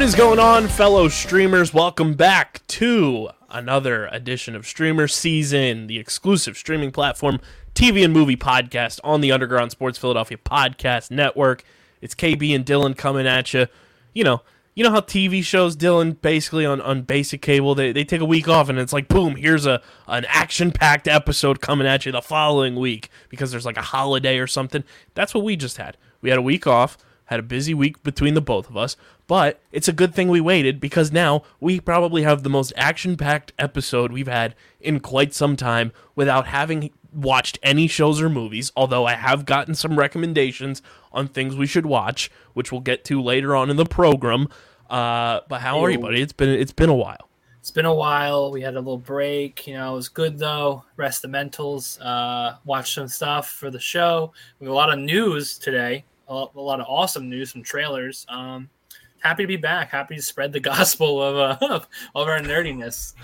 What is going on, fellow streamers? Welcome back to another edition of Streamer Season, the exclusive streaming platform TV and movie podcast on the Underground Sports Philadelphia Podcast Network. It's KB and Dylan coming at you. You know, you know how TV shows, Dylan, basically on, on basic cable, they, they take a week off and it's like, boom, here's a an action packed episode coming at you the following week because there's like a holiday or something. That's what we just had. We had a week off, had a busy week between the both of us, but it's a good thing we waited because now we probably have the most action packed episode we've had in quite some time without having watched any shows or movies, although I have gotten some recommendations on things we should watch, which we'll get to later on in the program. Uh, but how are you, buddy? It's been it's been a while. It's been a while. We had a little break. You know, it was good though. Rest the mentals. Uh, watch some stuff for the show. We have a lot of news today. A lot, of awesome news, some trailers. Um, happy to be back. Happy to spread the gospel of uh, of our nerdiness.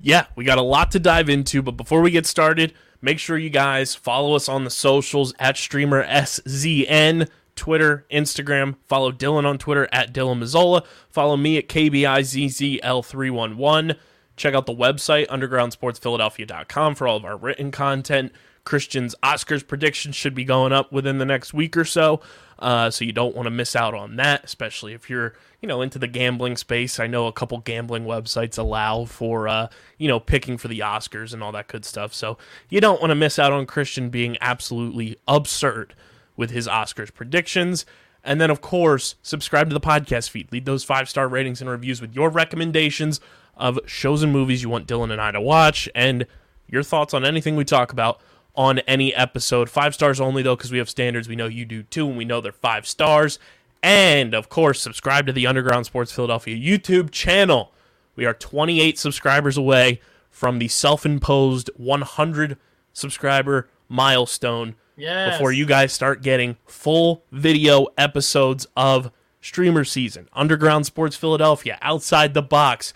Yeah, we got a lot to dive into, but before we get started, make sure you guys follow us on the socials at streamer SZN. Twitter, Instagram. Follow Dylan on Twitter at Dylan Mazzola. Follow me at KBIZZL311. Check out the website, undergroundsportsphiladelphia.com, for all of our written content. Christian's Oscars predictions should be going up within the next week or so. Uh, so you don't want to miss out on that, especially if you're, you know, into the gambling space. I know a couple gambling websites allow for, uh, you know, picking for the Oscars and all that good stuff. So you don't want to miss out on Christian being absolutely absurd with his Oscars predictions. And then, of course, subscribe to the podcast feed. Leave those five star ratings and reviews with your recommendations of shows and movies you want Dylan and I to watch and your thoughts on anything we talk about on any episode. Five stars only, though, because we have standards. We know you do too, and we know they're five stars. And, of course, subscribe to the Underground Sports Philadelphia YouTube channel. We are 28 subscribers away from the self imposed 100 subscriber milestone Yes. before you guys start getting full video episodes of streamer season underground sports philadelphia outside the box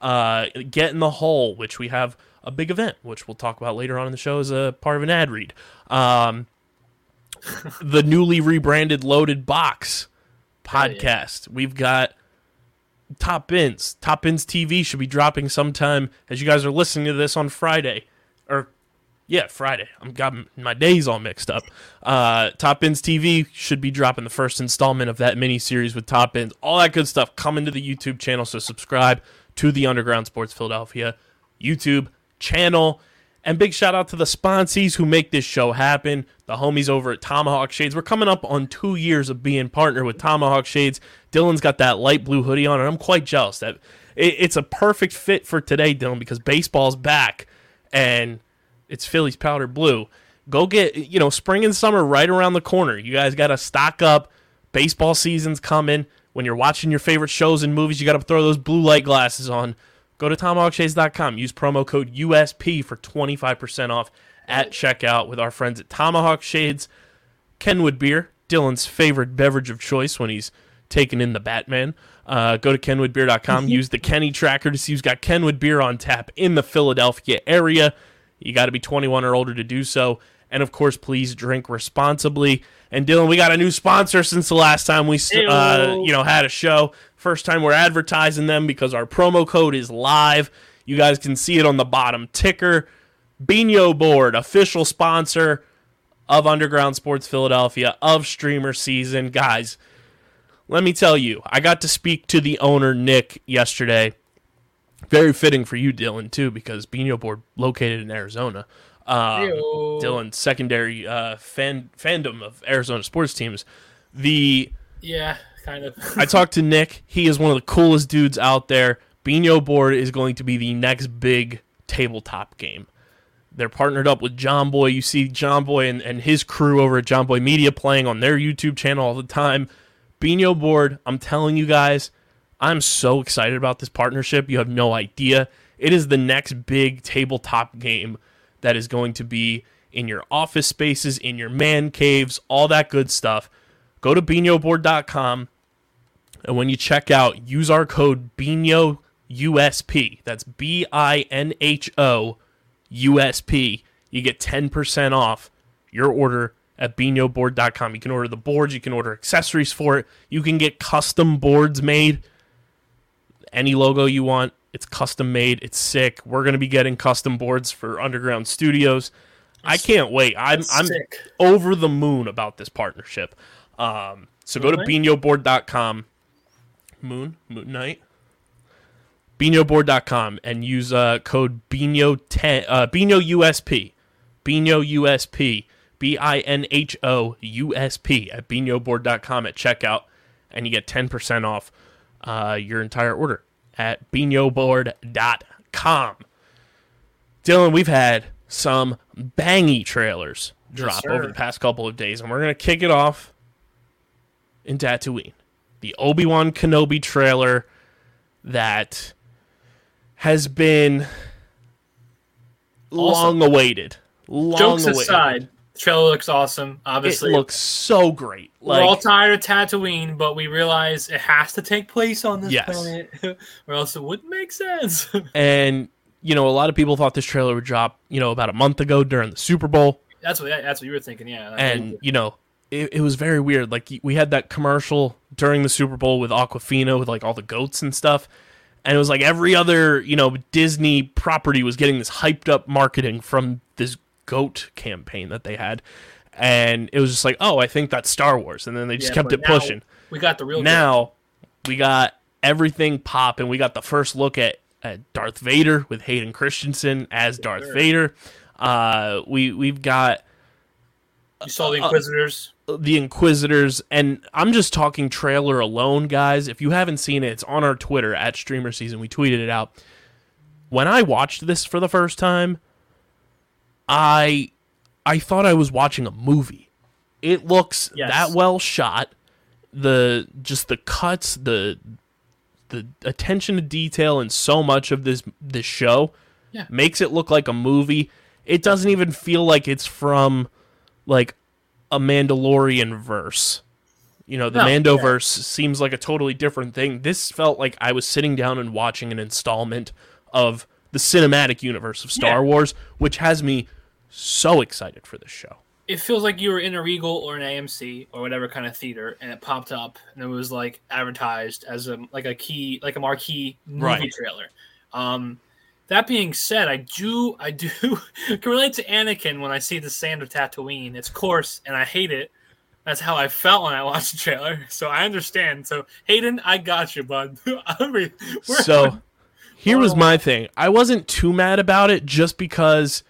uh, get in the hole which we have a big event which we'll talk about later on in the show as a part of an ad read um, the newly rebranded loaded box podcast we've got top bins top bins tv should be dropping sometime as you guys are listening to this on friday or yeah, Friday. I'm got my days all mixed up. Uh, Top Bins TV should be dropping the first installment of that mini series with Top Bins. All that good stuff coming to the YouTube channel. So subscribe to the Underground Sports Philadelphia YouTube channel. And big shout out to the sponsees who make this show happen. The homies over at Tomahawk Shades. We're coming up on two years of being partner with Tomahawk Shades. Dylan's got that light blue hoodie on, and I'm quite jealous that it, it's a perfect fit for today, Dylan, because baseball's back and it's Phillies powder blue. Go get you know spring and summer right around the corner. You guys got to stock up. Baseball season's coming. When you're watching your favorite shows and movies, you got to throw those blue light glasses on. Go to tomahawkshades.com. Use promo code USP for 25% off at checkout with our friends at Tomahawk Shades. Kenwood beer, Dylan's favorite beverage of choice when he's taking in the Batman. Uh, go to kenwoodbeer.com. use the Kenny tracker to see who's got Kenwood beer on tap in the Philadelphia area. You got to be 21 or older to do so. And of course, please drink responsibly. And Dylan, we got a new sponsor since the last time we uh, you know had a show. First time we're advertising them because our promo code is live. You guys can see it on the bottom ticker. Binho Board, official sponsor of Underground Sports Philadelphia of streamer season. Guys, let me tell you, I got to speak to the owner Nick yesterday very fitting for you, Dylan, too, because Binho Board located in Arizona. Um, Dylan's secondary uh, fan fandom of Arizona sports teams. The yeah, kind of. I talked to Nick. He is one of the coolest dudes out there. Binho Board is going to be the next big tabletop game. They're partnered up with Jomboy. You see Jomboy and, and his crew over at Jomboy Media playing on their YouTube channel all the time. Binho Board, I'm telling you guys, I'm so excited about this partnership. You have no idea. It is the next big tabletop game that is going to be in your office spaces, in your man caves, all that good stuff. Go to binhoboard.com and when you check out, use our code BINHO USP. That's B I N H O USP. You get 10% off your order at binhoboard.com. You can order the boards, you can order accessories for it, you can get custom boards made any logo you want. It's custom made. It's sick. We're gonna be getting custom boards for Underground Studios. I can't wait. I'm I'm Sick. over the moon about this partnership. Um, so go to binhoboard.com. Moon Moon Night. Binhoboard.com and use uh, code Binho ten uh, Binho USP. Binho USP. B I N H O U S P at binhoboard.com at checkout, and you get ten percent off uh, your entire order at binhoboard.com. Dylan, we've had some bangy trailers drop sir. over the past couple of days, and we're gonna kick it off in Tatooine. The Obi Wan Kenobi trailer that has been long awaited. Long Jokes awaited. aside, the trailer looks awesome. Obviously, it looks so great. we're all tired of Tatooine, but we realize it has to take place on this Yes. planet, or else it wouldn't make sense. and you know, a lot of people thought this trailer would drop, you know, about a month ago during the Super Bowl. that's what that's what you were thinking, yeah. and you know it, it was very weird. Like we had that commercial during the super bowl with aquafina with like all the goats and stuff. And it was like every other you know disney property was getting this hyped up marketing from this goat campaign that they had. And it was just like oh i think that's star wars. And then they just Yeah, kept it pushing. we got the real now we got everything pop and we got the first look at, at darth vader with hayden christensen as darth sir. vader. Uh we we've got You saw the uh, Inquisitors. The Inquisitors, and I'm just talking trailer alone, guys. If you haven't seen it, it's on our Twitter at Streamer Season. We tweeted it out. When I watched this for the first time, I I thought I was watching a movie. It looks Yes. that well shot. The just the cuts, the the attention to detail and so much of this this show Yeah. makes it look like a movie. It doesn't even feel like it's from like a Mandalorian verse. You know, the No, Mando yeah. verse seems like a totally different thing. This felt like I was sitting down and watching an installment of the cinematic universe of Star Yeah. Wars, which has me so excited for this show. It feels like you were in a Regal or an AMC or whatever kind of theater, and it popped up and it was like advertised as a like a key like a marquee movie Right. trailer. Um, that being said, I do I do can relate to Anakin when I see the sand of Tatooine. It's coarse and I hate it. That's how I felt when I watched the trailer. So I understand. So Hayden, I got you, bud. Re- So here was my thing. I wasn't too mad about it just because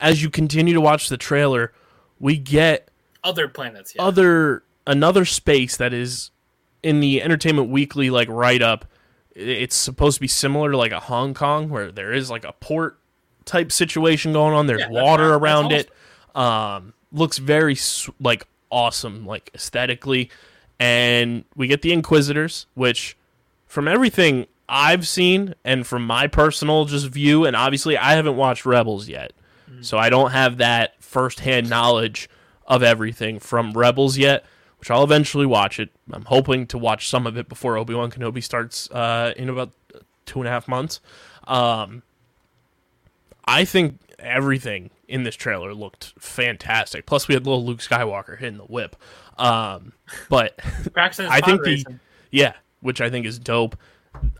as you continue to watch the trailer, we get other planets. Yeah. other another space that is in the Entertainment Weekly like write up. It's supposed to be similar to like a Hong Kong where there is like a port type situation going on. There's Yeah, water that's around it. Um, looks very like awesome, like aesthetically. And we get the Inquisitors, which from everything I've seen and from my personal just view, and obviously I haven't watched Rebels yet, so I don't have that firsthand knowledge of everything from Rebels yet, which I'll eventually watch it. I'm hoping to watch some of it before Obi Wan Kenobi starts uh, in about two and a half months. Um, I think everything in this trailer looked fantastic. Plus, we had little Luke Skywalker hitting the whip. Um, but I think the racing. yeah, which I think is dope.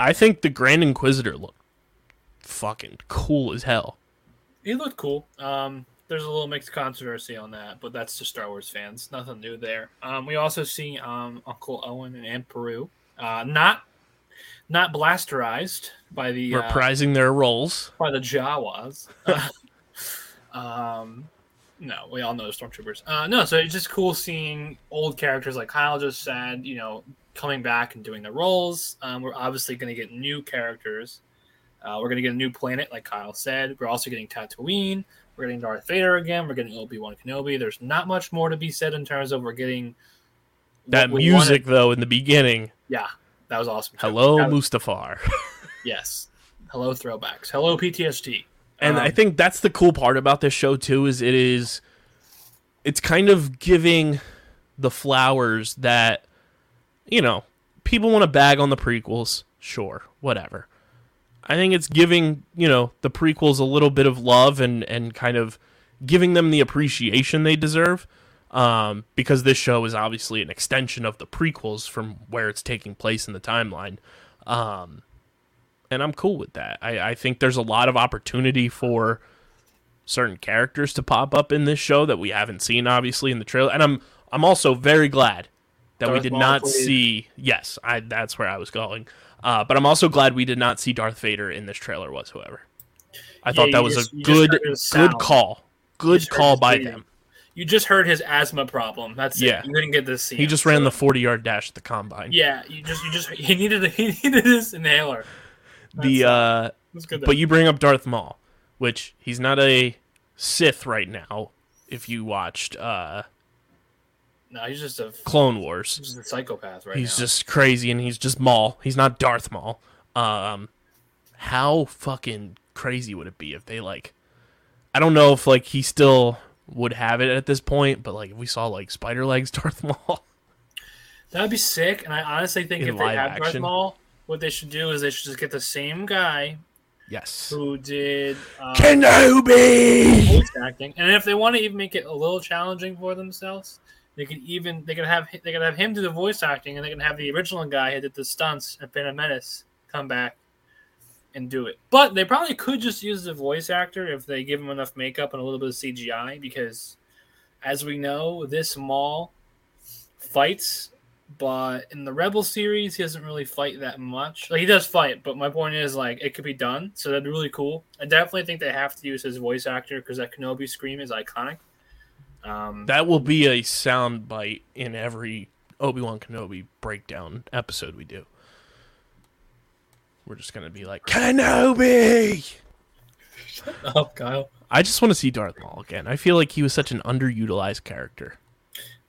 I think the Grand Inquisitor looked fucking cool as hell. He looked cool. Um, there's a little mixed controversy on that, but that's just Star Wars fans. Nothing new there. Um, we also see um, Uncle Owen and Aunt Beru, uh, not not blasterized by the uh, reprising their roles. by the Jawas. um, no, we all know the stormtroopers. Uh, no, so it's just cool seeing old characters like Kyle just said, you know, coming back and doing the roles. Um, we're obviously going to get new characters. Uh, we're going to get a new planet, like Kyle said. We're also getting Tatooine. We're getting Darth Vader again. We're getting Obi Wan Kenobi. There's not much more to be said in terms of we're getting That we music, wanted. though, in the beginning. Yeah, that was awesome. too. Hello, was- Mustafar. yes. Hello, throwbacks. Hello, PTSD. and Um, I think that's the cool part about this show too is it is it's kind of giving the flowers that you know people want to bag on the prequels sure whatever i think it's giving you know the prequels a little bit of love and and kind of giving them the appreciation they deserve um, because this show is obviously an extension of the prequels from where it's taking place in the timeline um, and I'm cool with that. I, I think there's a lot of opportunity for certain characters to pop up in this show that we haven't seen, obviously, in the trailer. And I'm I'm also very glad that we did Maul, not see. Yes, I that's where I was going. Uh, but I'm also glad we did not see Darth Vader in this trailer whatsoever. I Yeah, thought that was just- a good good call. Good call by them. You just heard his asthma problem. That's Yeah. it. You didn't get to see. He him, just ran so- the 40 yard dash at the combine. Yeah, you just you just he needed he needed his inhaler. the uh, good. but you bring up Darth Maul, which he's not a Sith right now. If you watched uh, no, he's just a Clone Wars, he's a psychopath right he's now. just crazy and he's just Maul. He's not Darth Maul. Um, how fucking crazy would it be if they like? I don't know if like he still would have it at this point, but like if we saw like Spider Legs Darth Maul, That'd be sick. And I honestly think In if they have Darth. Maul, what they should do is they should just get the same guy yes, who did uh, Kenobi. voice acting, and if they want to even make it a little challenging for themselves, they could even they could have they could have him do the voice acting, and they can have the original guy who did the stunts and Phantom Menace come back and do it. But they probably could just use the voice actor if they give him enough makeup and a little bit of CGI, because as we know, this Maul fights. But in the Rebel series, he doesn't really fight that much. Like he does fight, but my point is like it could be done, so that'd be really cool. I definitely think they have to use his voice actor because that Kenobi scream is iconic. Um, That will be a sound bite in every Obi Wan Kenobi breakdown episode we do. We're just gonna be like Kenobi. Shut up, Kyle. I just want to see Darth Maul again. I feel like he was such an underutilized character.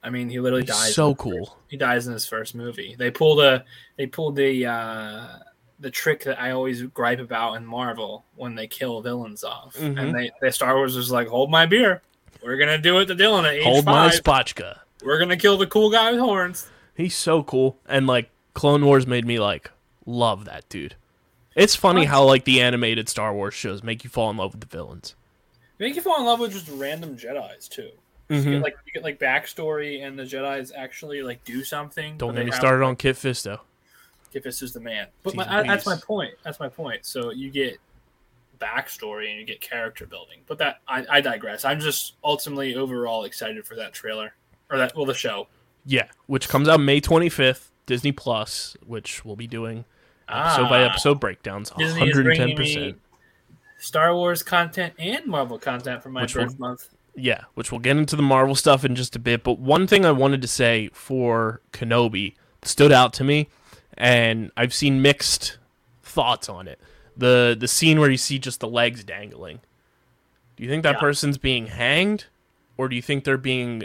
I mean, he literally He's dies. so cool. first- he dies in his first movie. They pulled a they pulled the uh, the trick that I always gripe about in Marvel when they kill villains off, Mhm. and they, they Star Wars was like, hold my beer. We're gonna do it to Dylan at age Hold my spotchka. We're gonna kill the cool guy with horns. He's so cool, and like Clone Wars made me like love that dude. It's funny how like the animated Star Wars shows make you fall in love with the villains. Make you fall in love with just random Jedi's too. You Mhm. get like you get like backstory, and the Jedi's actually like do something. Don't get me started on Kit Fisto. Kit Fisto's the man. But my, I, that's my point. That's my point. So you get backstory and you get character building. But that I, I digress. I'm just ultimately overall excited for that trailer or that well the show. Yeah, which comes out May 25th, Disney Plus, which we'll be doing episode by Ah. episode breakdowns, Disney is bringing 110%. me Star Wars content and Marvel content for my Which will- month. Yeah, which we'll get into the Marvel stuff in just a bit. But one thing I wanted to say for Kenobi stood out to me, and I've seen mixed thoughts on it. The the scene where you see just the legs dangling. Do you think that Yeah. person's being hanged, or do you think they're being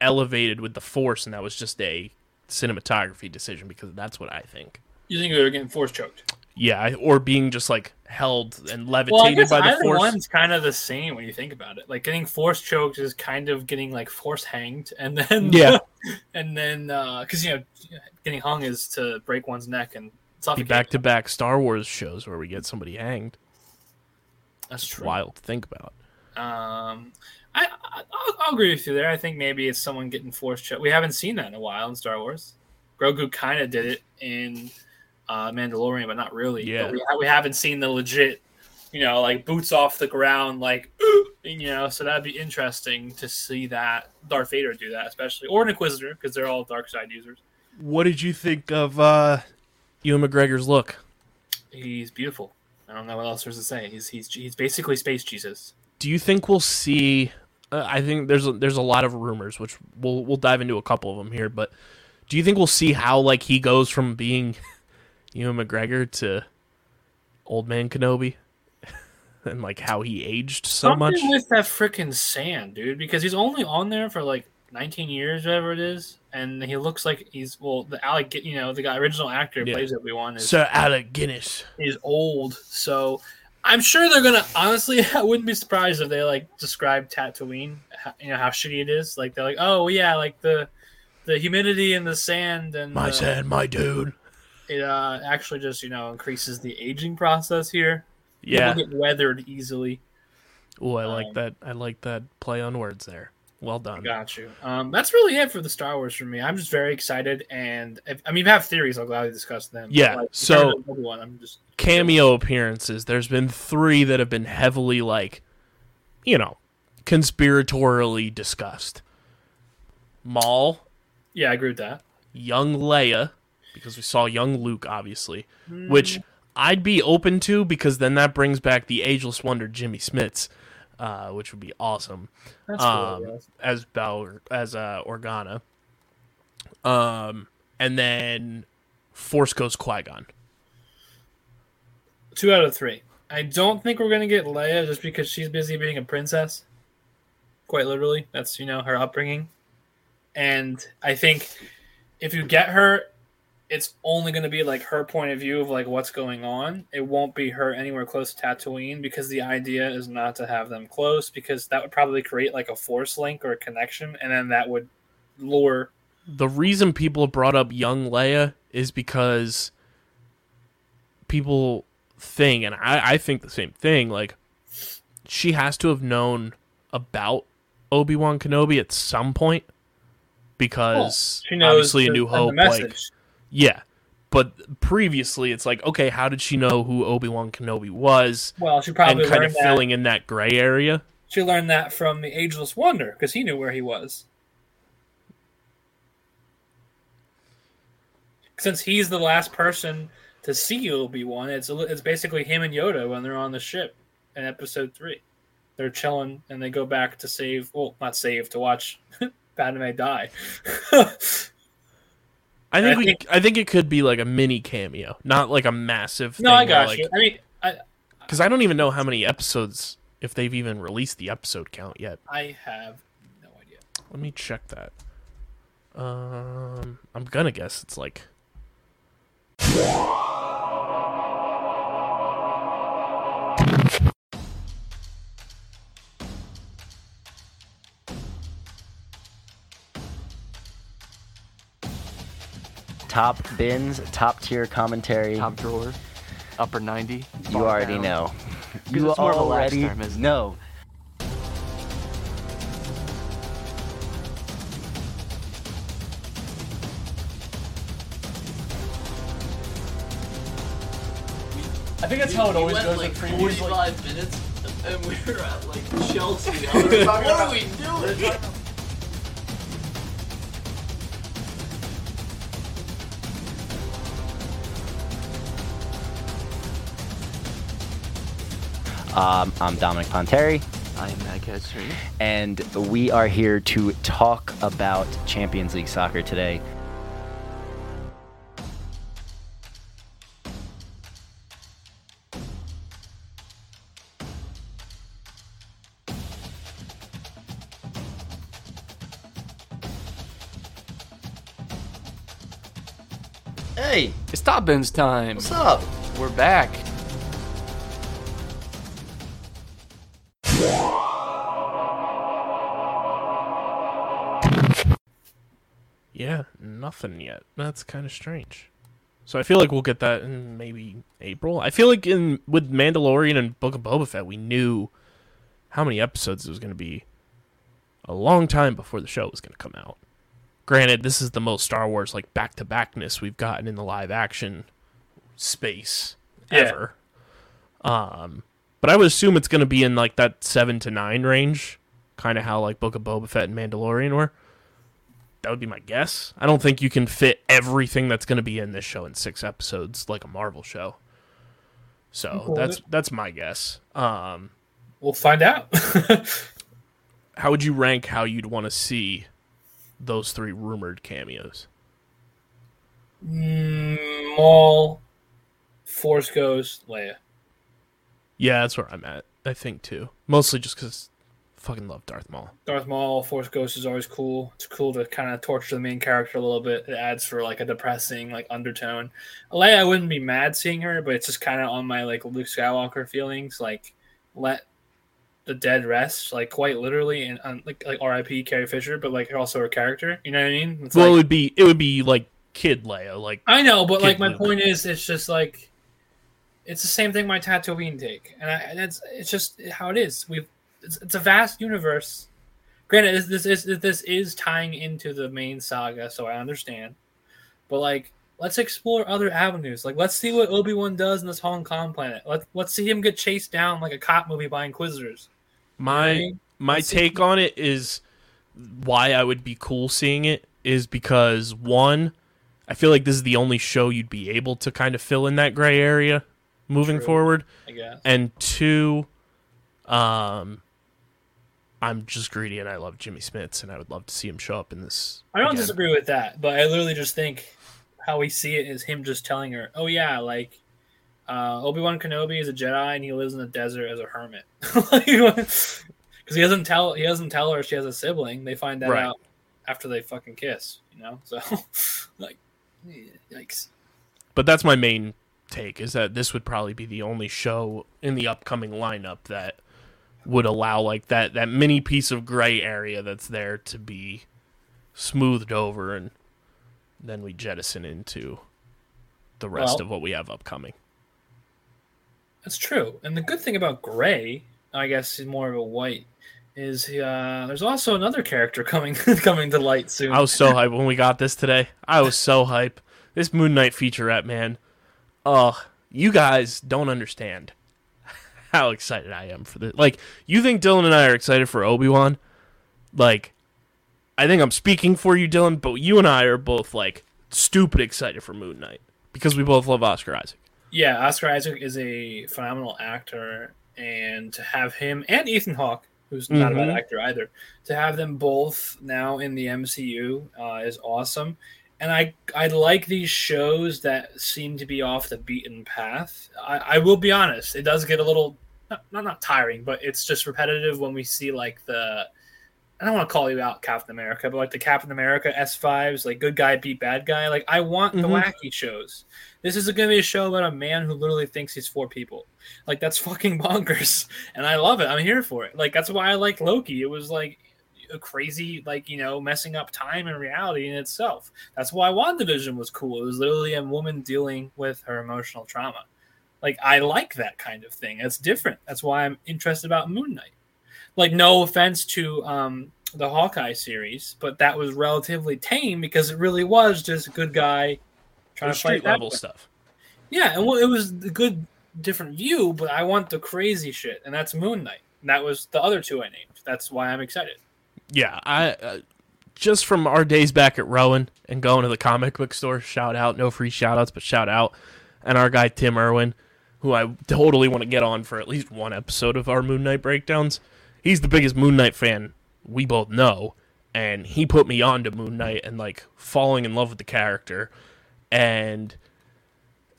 elevated with the Force, and that was just a cinematography decision? Because that's what I think. You think they're getting force choked? Yeah, or being just like held and Well, I levitated guess by the Force. one's kind of the same when you think about it. Like getting force choked is kind of getting like force hanged, and then Yeah. and then uh, because you know getting hung is to break one's neck and The back to back Star Wars shows where we get somebody hanged. That's It's true. wild to think about. Um, I, I I'll, I'll agree with you there. I think maybe it's someone getting force choked. We haven't seen that in a while in Star Wars. Grogu kind of did it in uh, Mandalorian, but not really. Yeah. We, we haven't seen the legit, you know, like boots off the ground, like you know. So that'd be interesting to see that Darth Vader do that, especially or an Inquisitor because they're all dark side users. What did you think of uh, Ewan McGregor's look? He's beautiful. I don't know what else there's to say. He's he's he's basically space Jesus. Do you think we'll see? Uh, I think there's a, there's a lot of rumors, which we'll we'll dive into a couple of them here. But do you think we'll see how like he goes from being Ewan McGregor to old man Kenobi, and like how he aged so Something much? with that freaking sand, dude. Because he's only on there for like 19 years, whatever it is, and he looks like he's well. The Alec, you know, the guy original actor Yeah. plays Obi Wan is Sir Alec Guinness. is old. So I'm sure they're gonna. Honestly, I wouldn't be surprised if they like describe Tatooine. You know how shitty it is. Like they're like, oh yeah, like the the humidity and the sand and My uh, sand, my dude. it uh, actually just you know increases the aging process here. Yeah. People get weathered easily. Oh, I like Um, that. I like that play on words there. Well done. Got you. Um, that's really it for the Star Wars for me. I'm just very excited, and if, I mean, if you have theories, I'll gladly discuss them. Yeah, like, so- terms I'm just cameo appearances, there's been three that have been heavily like, you know, conspiratorially discussed. Maul, Yeah, I agree with that. young Leia, because we saw young Luke, obviously, Hmm. which I'd be open to because then that brings back the ageless wonder Jimmy Smits, uh, which would be awesome That's cool. um, yes. as Bail as uh, Organa. Um, and then Force Ghost Qui Gon. Two out of three. I don't think we're gonna get Leia just because she's busy being a princess. Quite literally, that's you know her upbringing, and I think if you get her, it's only gonna be like her point of view of like what's going on. It won't be her anywhere close to Tatooine because the idea is not to have them close because that would probably create like a force link or a connection, and then that would lure. The reason people brought up young Leia is because people think, and I, I think the same thing, like she has to have known about Obi Wan Kenobi at some point because She knows obviously a New the Hope, like yeah. But previously, it's like, okay, how did she know who Obi Wan Kenobi was, well, she probably and kind of that. filling in that gray area? She learned that from the Ageless Wonder because he knew where he was. Since he's the last person to see Obi Wan, it's a it's basically him and Yoda when they're on the ship in Episode Three. They're chilling and they go back to save. Well, not save to watch Padme die. I think I we, think- I think it could be like a mini cameo, not like a massive. no, I got like, you. I mean, I Because I don't even know how many episodes, if they've even released the episode count yet. I have no idea. Let me check that. Um, I'm gonna guess it's like. Top bins, top tier commentary. top drawer, upper 90. you already down. know. You it's more of a already term, isn't it? know. I think that's how it always goes. like with previews, like- 45 minutes and we were at like Chelsea. I was like, what are we doing? Um, I'm Dominic Ponteri, I am Matt Ketchery. and we are here to talk about Champions League soccer today. Hey, It's top bins time. what's up? We're back. Yeah, nothing yet. That's kind of strange. So I feel like we'll get that in maybe April. I feel like in with Mandalorian and Book of Boba Fett, we knew how many episodes it was going to be a long time before the show was going to come out. Granted, this is the most Star Wars like back to backness we've gotten in the live action space ever. Yeah. Um, but I would assume it's going to be in like that seven to nine range, kind of how like Book of Boba Fett and Mandalorian were. That would be my guess. I don't think you can fit everything that's going to be in this show in six episodes like a Marvel show. So cool that's that's my guess. Um, We'll find out. how would you rank how you'd want to see those three rumored cameos? Mm, Maul, Force Ghost, Leia. Yeah, that's where I'm at. I think too. Mostly just because fucking love Darth Maul. Darth Maul, Force Ghost is always cool. It's cool to kind of torture the main character a little bit. It adds for like a depressing like undertone. Leia, I wouldn't be mad seeing her, but it's just kind of on my like Luke Skywalker feelings. Like let the dead rest, like quite literally, and um, like like R.I.P. Carrie Fisher, but like also her character. You know what I mean? It's well, it would be it would be like Kid Leia, like I know, but like my Luke. point is, it's just like it's the same thing my Tatooine take, and, I, it's it's just how it is. We've it's, it's a vast universe. Granted, this, this is this is tying into the main saga, so I understand. But like let's explore other avenues. Like let's see what Obi Wan does in this Hong Kong planet. Let let's see him get chased down like a cop movie by Inquisitors. My mean? my Let's see- take on it is why I would be cool seeing it is because one, I feel like this is the only show you'd be able to kind of fill in that gray area moving True. forward, I guess. and two, um, I'm just greedy and I love Jimmy Smits and I would love to see him show up in this. I don't again. disagree with that, but I literally just think how we see it is him just telling her, "Oh yeah, like uh, Obi Wan Kenobi is a Jedi and he lives in the desert as a hermit." Because he doesn't tell he doesn't tell her she has a sibling. They find that Right. out after they fucking kiss, you know. So like, yikes. But that's my main take is that this would probably be the only show in the upcoming lineup that would allow like that that mini piece of gray area that's there to be smoothed over and then we jettison into the rest Well- of what we have upcoming. That's true. And the good thing about Gray, I guess, is more of a white. Is uh, there's also another character coming coming to light soon. I was so hyped when we got this today. I was so hype. This Moon Knight featurette, man. Oh, you guys don't understand how excited I am for this. Like, you think Dylan and I are excited for Obi Wan? Like, I think I'm speaking for you, Dylan, but you and I are both like stupid excited for Moon Knight because we both love Oscar Isaac. Yeah, Oscar Isaac is a phenomenal actor, and to have him and Ethan Hawke, who's not a bad Mhm. actor either, to have them both now in the MCU uh, is awesome. And I I like these shows that seem to be off the beaten path. I, I will be honest, it does get a little not, not not tiring, but it's just repetitive when we see like the I don't want to call you out, Captain America, but like the Captain America S5s, like good guy beat bad guy. Like I want the Mhm. wacky shows. This is going to be a show about a man who literally thinks he's four people. Like that's fucking bonkers, and I love it. I'm here for it. Like that's why I like Loki. It was like a crazy, like you know, messing up time and reality in itself. That's why WandaVision was cool. It was literally a woman dealing with her emotional trauma. Like I like that kind of thing. That's different. That's why I'm interested about Moon Knight. Like no offense to um, the Hawkeye series, but that was relatively tame because it really was just a good guy trying to fight level way. stuff. Yeah, and well, it was a good different view, but I want the crazy shit, and that's Moon Knight. And that was the other two I named. That's why I'm excited. Yeah, I uh, just from our days back at Rowan and going to the comic book store. Shout out, no free shout outs, but shout out, and our guy Tim Irwin, who I totally want to get on for at least one episode of our Moon Knight breakdowns. He's the biggest Moon Knight fan we both know, and he put me on to Moon Knight and like falling in love with the character, and.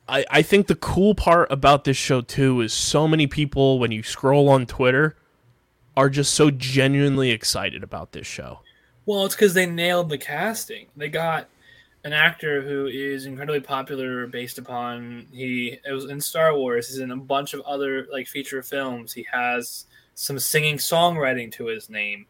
I, I think the cool part about this show too is so many people when you scroll on Twitter are just so genuinely excited about this show. Well, it's because they nailed the casting. They got an actor who is incredibly popular based upon he it was in Star Wars. He's in a bunch of other like feature films. He has some singing songwriting to his name.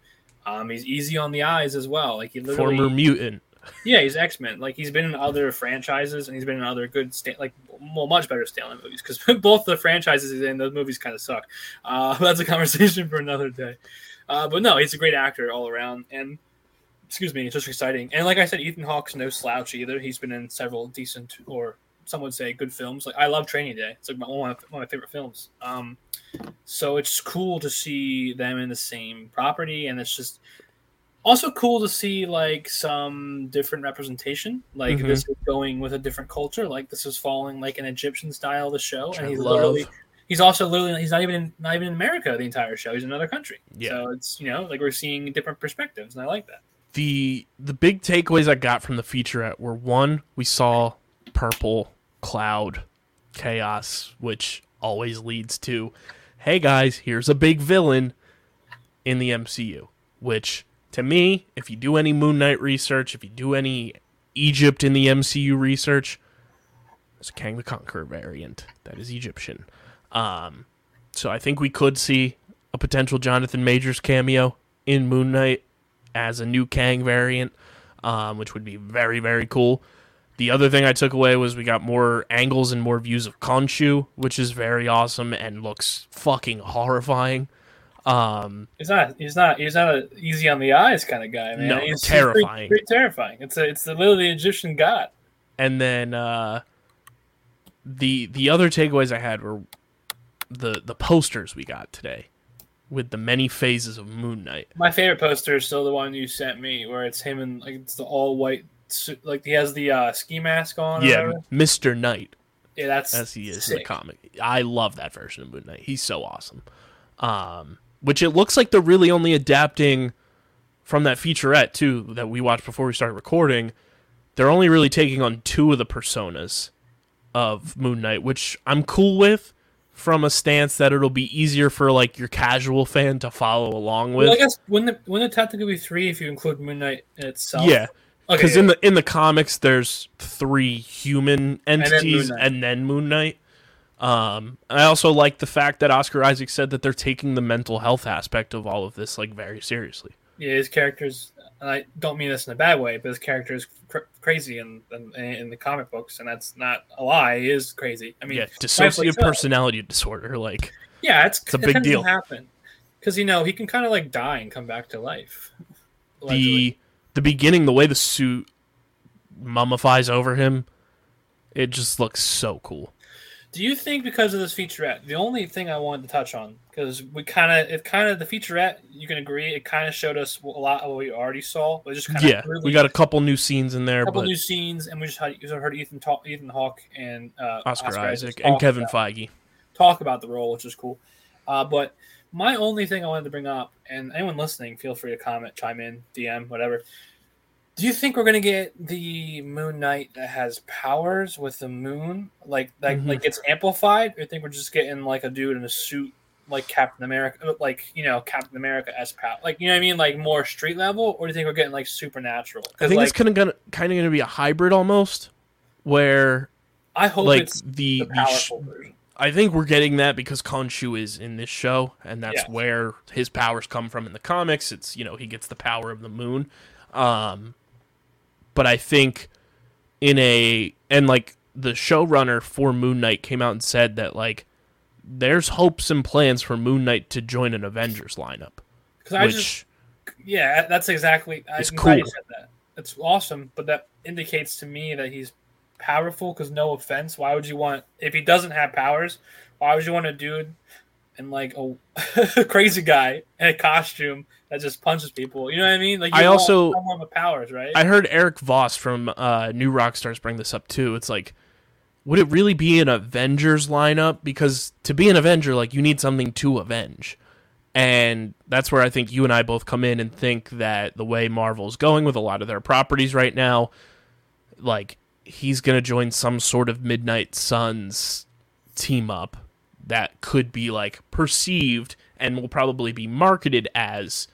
Um, he's easy on the eyes as well. Like he literally, Former mutant. yeah, he's X Men. Like he's been in other franchises and he's been in other good, sta- like well, much better Stanley movies because both the franchises he's in those movies kind of suck. Uh, that's a conversation for another day. Uh, but no, he's a great actor all around, and excuse me, it's just exciting. And like I said, Ethan Hawke's no slouch either. He's been in several decent or some would say good films. Like I love Training Day. It's like my, one, of my, one of my favorite films. Um, so it's cool to see them in the same property, and it's just also cool to see like some different representation. Like Mhm. this is going with a different culture. Like this is following like an Egyptian style of the show, Which and he's literally he's also literally he's not even in, not even in America the entire show. He's in another country. Yeah. So it's you know like we're seeing different perspectives, and I like that. The the big takeaways I got from the featurette were one, we saw purple cloud chaos, which always leads to, hey guys, here's a big villain in the MCU. Which to me, if you do any Moon Knight research, if you do any Egypt in the MCU research, there's a Kang the Conqueror variant that is Egyptian. Um, so I think we could see a potential Jonathan Majors cameo in Moon Knight as a new Kang variant, um, which would be very, very cool. The other thing I took away was we got more angles and more views of Khonshu, which is very awesome and looks fucking horrifying. Um, He's not. He's not. He's not an easy on the eyes kind of guy, man. No, he's, he's terrifying. pretty, pretty terrifying. It's a. It's the literally Egyptian god. And then uh, the the other takeaways I had were the the posters we got today with the many phases of Moon Knight. My favorite poster is still the one you sent me, where it's him and like it's the all white suit, like he has the uh, ski mask on. Yeah. Mister Knight yeah, that's as he is in the comic. I love that version of Moon Knight. He's so awesome. Um, which it looks like they're really only adapting from that featurette too that we watched before we started recording. They're only really taking on two of the personas of Moon Knight, which I'm cool with from a stance that it'll be easier for like your casual fan to follow along with. Well, I guess wouldn't it, wouldn't it technically be three if you include Moon Knight itself? yeah, okay. because in the in the comics there's three human entities and then Moon Knight. Um, I also like the fact that Oscar Isaac said that they're taking the mental health aspect of all of this like very seriously. yeah, his characters. And I don't mean this in a bad way, but his character is cr- crazy in, in in the comic books, and that's not a lie. He is crazy. I mean, yeah, dissociative so. personality disorder. Like, Yeah, it's, It's a big deal. happen because you know he can kind of like die and come back to life. allegedly. the the beginning, the way the suit mummifies over him, it just looks so cool. Do you think because of this featurette, the only thing I wanted to touch on, because we kind of, it kind of the featurette, you can agree, it kind of showed us a lot of what we already saw, but just kind of Yeah, we got a couple new scenes in there, a couple new scenes, and we just had, you heard Ethan talk, Ethan Hawke and uh, Oscar, Isaac and Kevin about, Feige. talk about the role, which is cool. Uh, but my only thing I wanted to bring up, and anyone listening, feel free to comment, chime in, DM, whatever. Do you think we're gonna get the Moon Knight that has powers with the moon, like like Mhm. like gets amplified, or you think we're just getting like a dude in a suit like Captain America, like you know Captain America s power, like you know what I mean, like more street level, or do you think we're getting like supernatural? I think like, it's kind of gonna kind of gonna be a hybrid almost, where I hope like it's the, the the sh- powerful version. I think we're getting that because Khonshu is in this show, and that's Yes. where his powers come from in the comics. It's you know he gets the power of the moon, um, but I think in a and like the showrunner for Moon Knight came out and said that like there's hopes and plans for Moon Knight to join an Avengers lineup, Because I just yeah, that's exactly. It's I'm glad you cool. said that. It's awesome, but that indicates to me that he's powerful. Because no offense, why would you want if he doesn't have powers? Why would you want a dude and like a crazy guy in a costume that just punches people? You know what I mean? Like you I also- someone with powers, right? I heard Erik Voss from uh, New Rockstars bring this up too. It's like, would it really be an Avengers lineup? Because to be an Avenger, like you need something to avenge, and that's where I think you and I both come in and think that the way Marvel's going with a lot of their properties right now, like he's gonna join some sort of Midnight Suns team up that could be like perceived and will probably be marketed as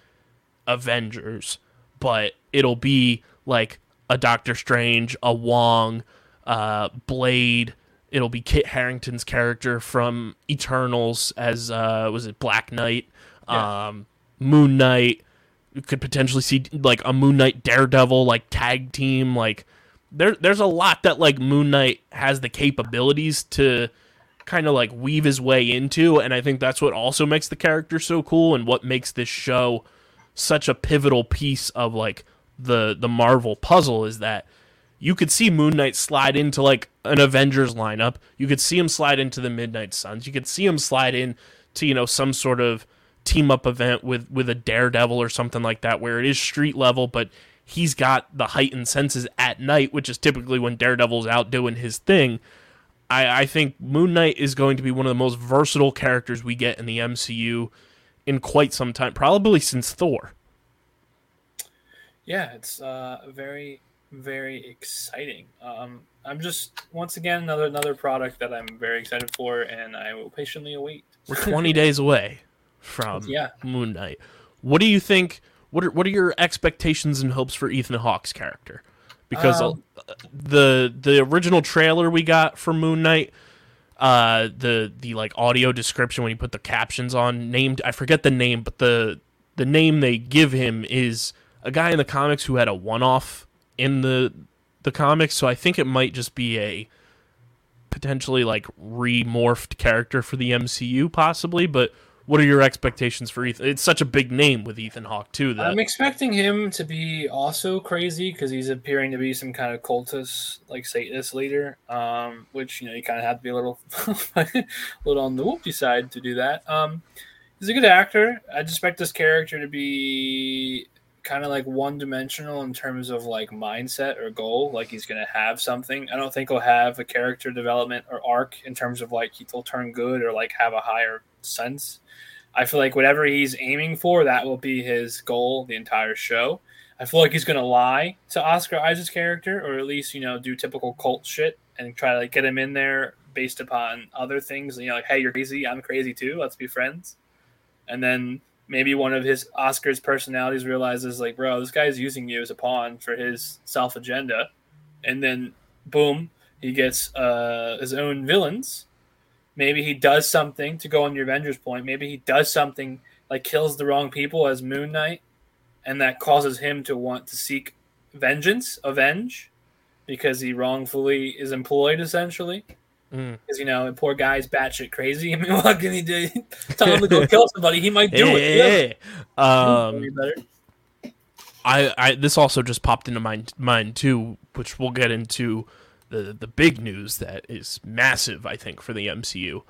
Avengers, but it'll be like a Doctor Strange, a Wong, uh, Blade. It'll be Kit Harington's character from Eternals as uh, was it Black Knight, Yeah. um, Moon Knight. You could potentially see like a Moon Knight Daredevil like tag team. Like there, there's a lot that like Moon Knight has the capabilities to kind of like weave his way into, and I think that's what also makes the character so cool and what makes this show such a pivotal piece of like the the Marvel puzzle is that you could see Moon Knight slide into like an Avengers lineup. You could see him slide into the Midnight Suns. You could see him slide in to you know some sort of team up event with with a Daredevil or something like that where it is street level, but he's got the heightened senses at night, which is typically when Daredevil's out doing his thing. I, I think Moon Knight is going to be one of the most versatile characters we get in the MCU in quite some time, probably since Thor. Yeah, it's uh, very, very exciting. Um, I'm just once again another another product that I'm very excited for, and I will patiently await. We're 20 days away from Yeah. Moon Knight. What do you think? What are, what are your expectations and hopes for Ethan Hawke's character? Because Um, uh, the the original trailer we got for Moon Knight, uh, the the like audio description when you put the captions on, named I forget the name, but the the name they give him is a guy in the comics who had a one off in the the comics. So I think it might just be a potentially like remorphed character for the MCU, possibly. But what are your expectations for Ethan? It's such a big name with Ethan Hawke too. That I'm expecting him to be also crazy because he's appearing to be some kind of cultist, like Satanist leader. Um, which you know you kind of have to be a little, a little on the whoopty side to do that. Um, he's a good actor. I expect this character to be kind of like one dimensional in terms of like mindset or goal. Like he's gonna have something. I don't think he'll have a character development or arc in terms of like he'll turn good or like have a higher sense. I feel like whatever he's aiming for, that will be his goal the entire show. I feel like he's gonna lie to Oscar Isaac's character, or at least you know do typical cult shit and try to like, get him in there based upon other things. And You know, like hey, you're crazy, I'm crazy too. Let's be friends. And then maybe one of his Oscar's personalities realizes like, bro, this guy's using you as a pawn for his self agenda, and then boom, he gets uh, his own villains Maybe he does something to go on your Avengers point. Maybe he does something like kills the wrong people as Moon Knight, and that causes him to want to seek vengeance, avenge, because he wrongfully is employed essentially. Mm. Because you know, poor guy's batshit crazy. I mean, what can he do? Tell him to go kill somebody. He might do it. Yeah. Hey, um, I, I this also just popped into my mind too, which we'll get into the the big news that is massive, I think, for the MCU.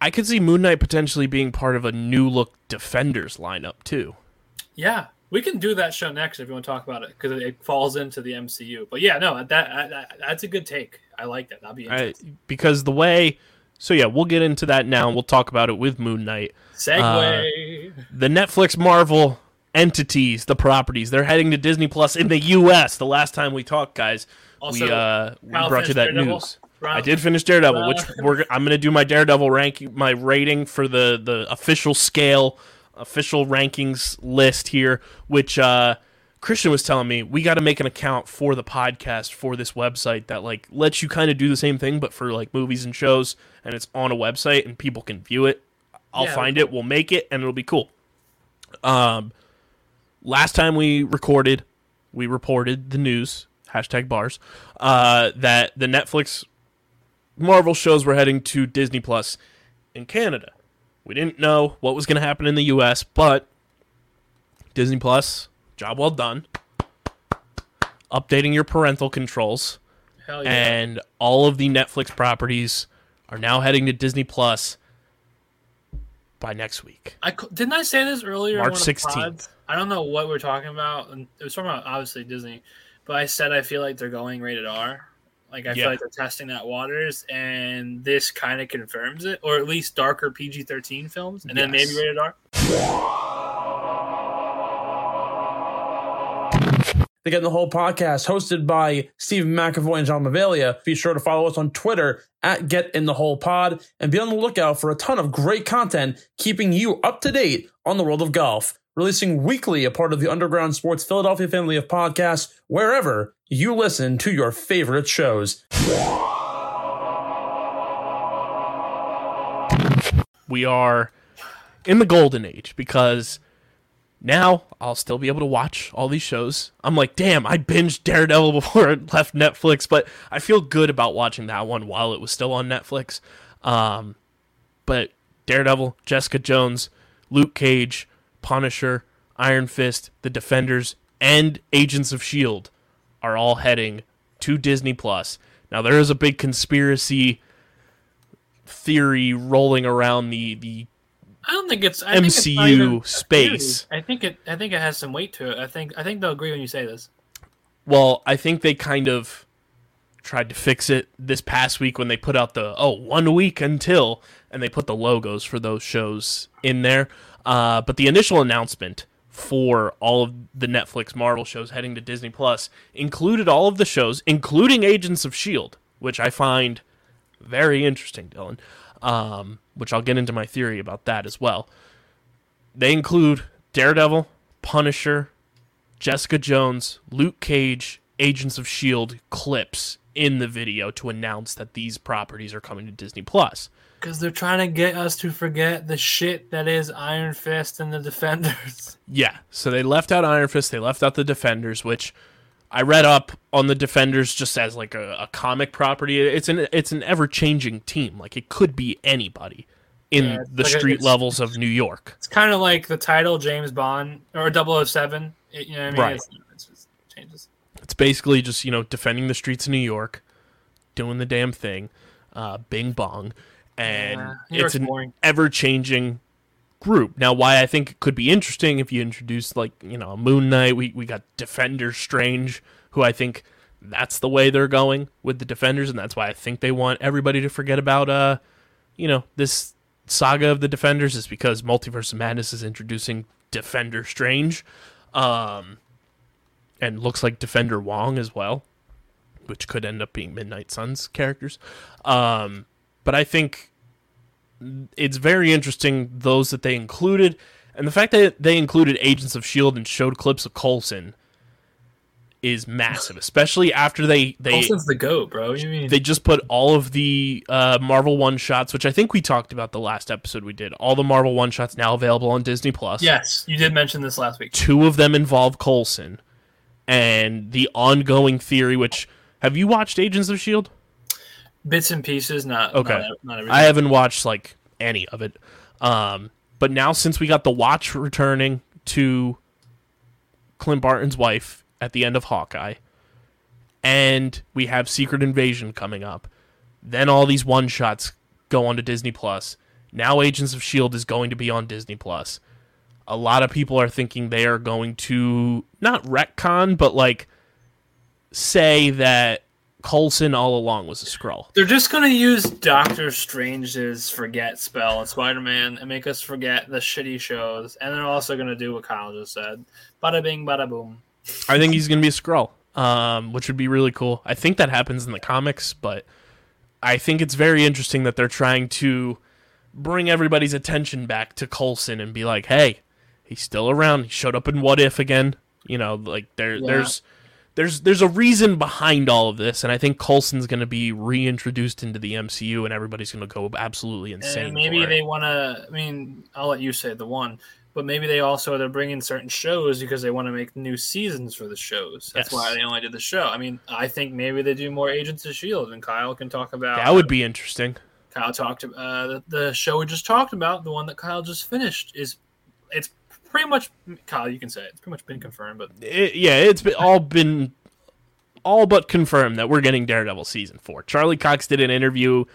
I could see Moon Knight potentially being part of a new look Defenders lineup too. Yeah, we can do that show next if you want to talk about it because it falls into the MCU. But yeah, no, that, that that's a good take. I like that. That'd be interesting. because the way so yeah, we'll get into that now. We'll talk about it with Moon Knight. Segue. The Netflix Marvel entities, the properties, they're heading to Disney Plus in the US. The last time we talked, guys, Also, we uh we brought you that Daredevil? news. Round- I did finish Daredevil, Uh, which we're I'm gonna do my Daredevil ranking, my rating for the the official scale, official rankings list here. Which uh, Christian was telling me we got to make an account for the podcast for this website that like lets you kind of do the same thing, but for like movies and shows, and it's on a website and people can view it. I'll Yeah, find it. We'll make it, and it'll be cool. Um, last time we recorded, we reported the news hashtag bars uh, that the Netflix Marvel shows were heading to Disney Plus in Canada. We didn't know what was going to happen in the U.S., but Disney Plus, job well done. Updating your parental controls, Hell yeah. and all of the Netflix properties are now heading to Disney Plus by next week. I didn't I say this earlier. March one of the 16th. I don't know what we're talking about. It was talking about obviously Disney, but I said I feel like they're going rated R. Like I Yeah. feel like they're testing that waters, and this kind of confirms it, or at least darker PG thirteen films, and then Yes. maybe rated R. The Get in the Hole podcast, hosted by Steve McAvoy and John Mavalia. Be sure to follow us on Twitter at Get in the Hole Pod and be on the lookout for a ton of great content keeping you up to date on the world of golf. Releasing weekly, a part of the Underground Sports Philadelphia family of podcasts, wherever you listen to your favorite shows. we are in the golden age because now I'll still be able to watch all these shows. I'm like, damn, I binged Daredevil before it left Netflix, but I feel good about watching that one while it was still on Netflix. Um, but Daredevil, Jessica Jones, Luke Cage, Punisher, Iron Fist, The Defenders, and Agents of S.H.I.E.L.D. Are all heading to Disney Plus. Now, there is a big conspiracy theory rolling around the, the I don't think it's I think it's MCU space. I think it. I think it has some weight to it. I think. I think they'll agree when you say this. Well, I think they kind of tried to fix it this past week when they put out the oh one week until and they put the logos for those shows in there. Uh, but the initial announcement for all of the Netflix Marvel shows heading to Disney Plus included all of the shows, including Agents of Shield, which I find very interesting, Dylan. Um, which I'll get into my theory about that as well. They include Daredevil, Punisher, Jessica Jones, Luke Cage, Agents of S.H.I.E.L.D. clips in the video to announce that these properties are coming to Disney Plus. Because they're trying to get us to forget the shit that is Iron Fist and the Defenders. Yeah, so they left out Iron Fist, they left out the Defenders, which I read up on the Defenders just as like a, a comic property. It's an it's an ever changing team. Like it could be anybody in Yeah, the like street it's- levels of New York. It's kind of like the title James Bond or 007. It, you know what I mean? Right. It's, it's just changes. It's basically just you know defending the streets of New York, doing the damn thing, uh, Bing Bong, and Yeah, it's an ever changing group. Now, why I think it could be interesting if you introduce like you know a Moon Knight, we we got Defender Strange, who I think that's the way they're going with the Defenders, and that's why I think they want everybody to forget about uh you know this saga of the Defenders is because Multiverse of Madness is introducing Defender Strange, um, and looks like Defender Wong as well, which could end up being Midnight Suns characters. Um, but I think it's very interesting those that they included, and the fact that they included Agents of Shield and showed clips of Coulson is massive, especially after they they Coulson's the goat, bro. You mean? they just put all of the uh, Marvel one shots, which I think we talked about the last episode we did. All the Marvel one shots now available on Disney Plus. yes, you did mention this last week. two of them involve Coulson, and the ongoing theory. Which have you watched Agents of Shield? Bits and pieces, not Okay. Not, not everything. I haven't watched like any of it. Um, but now since we got the Watch returning to Clint Barton's wife at the end of Hawkeye, and we have Secret Invasion coming up, then all these one shots go onto Disney Plus. Now Agents of Shield is going to be on Disney Plus. A lot of people are thinking they are going to not retcon, but like say that Coulson all along was a Skrull. They're just gonna use Doctor Strange's forget spell and Spider Man and make us forget the shitty shows, and they're also gonna do what Kyle just said. Bada bing, bada boom. I think he's going to be a Skrull, um, which would be really cool. I think that happens in the comics, but I think it's very interesting that they're trying to bring everybody's attention back to Coulson and be like, "Hey, he's still around. He showed up in What If again." You know, like there, Yeah. there's, there's, there's a reason behind all of this, and I think Coulson's going to be reintroduced into the MCU, and everybody's going to go absolutely insane. And maybe they want to. I mean, I'll let you say the one, but maybe they also they're bringing certain shows because they want to make new seasons for the shows. That's Yes. why they only did the show. I mean, I think maybe they do more Agents of Shield, and Kyle can talk about that would be interesting. Kyle talked about uh, the, the show we just talked about, the one that Kyle just finished. Is it's pretty much Kyle? You can say it. it's pretty much been confirmed, but it, yeah, it's been, all been all but confirmed that we're getting Daredevil season four. Charlie Cox did an interview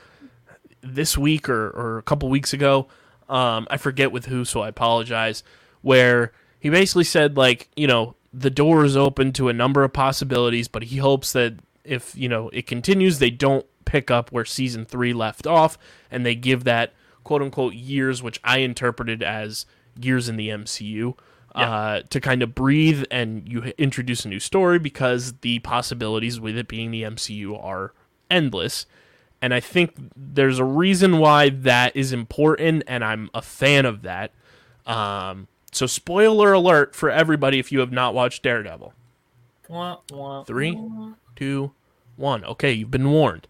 this week or, or a couple weeks ago. Um, I forget with who, so I apologize. Where he basically said like, you know, the door is open to a number of possibilities, but he hopes that if you know it continues, they don't pick up where season three left off, and they give that quote unquote years, which I interpreted as years in the MCU uh, to kind of breathe and you introduce a new story because the possibilities with it being the MCU are endless. And I think there's a reason why that is important, and I'm a fan of that. Um, so, spoiler alert for everybody if you have not watched Daredevil. Three, two, one. Okay, you've been warned.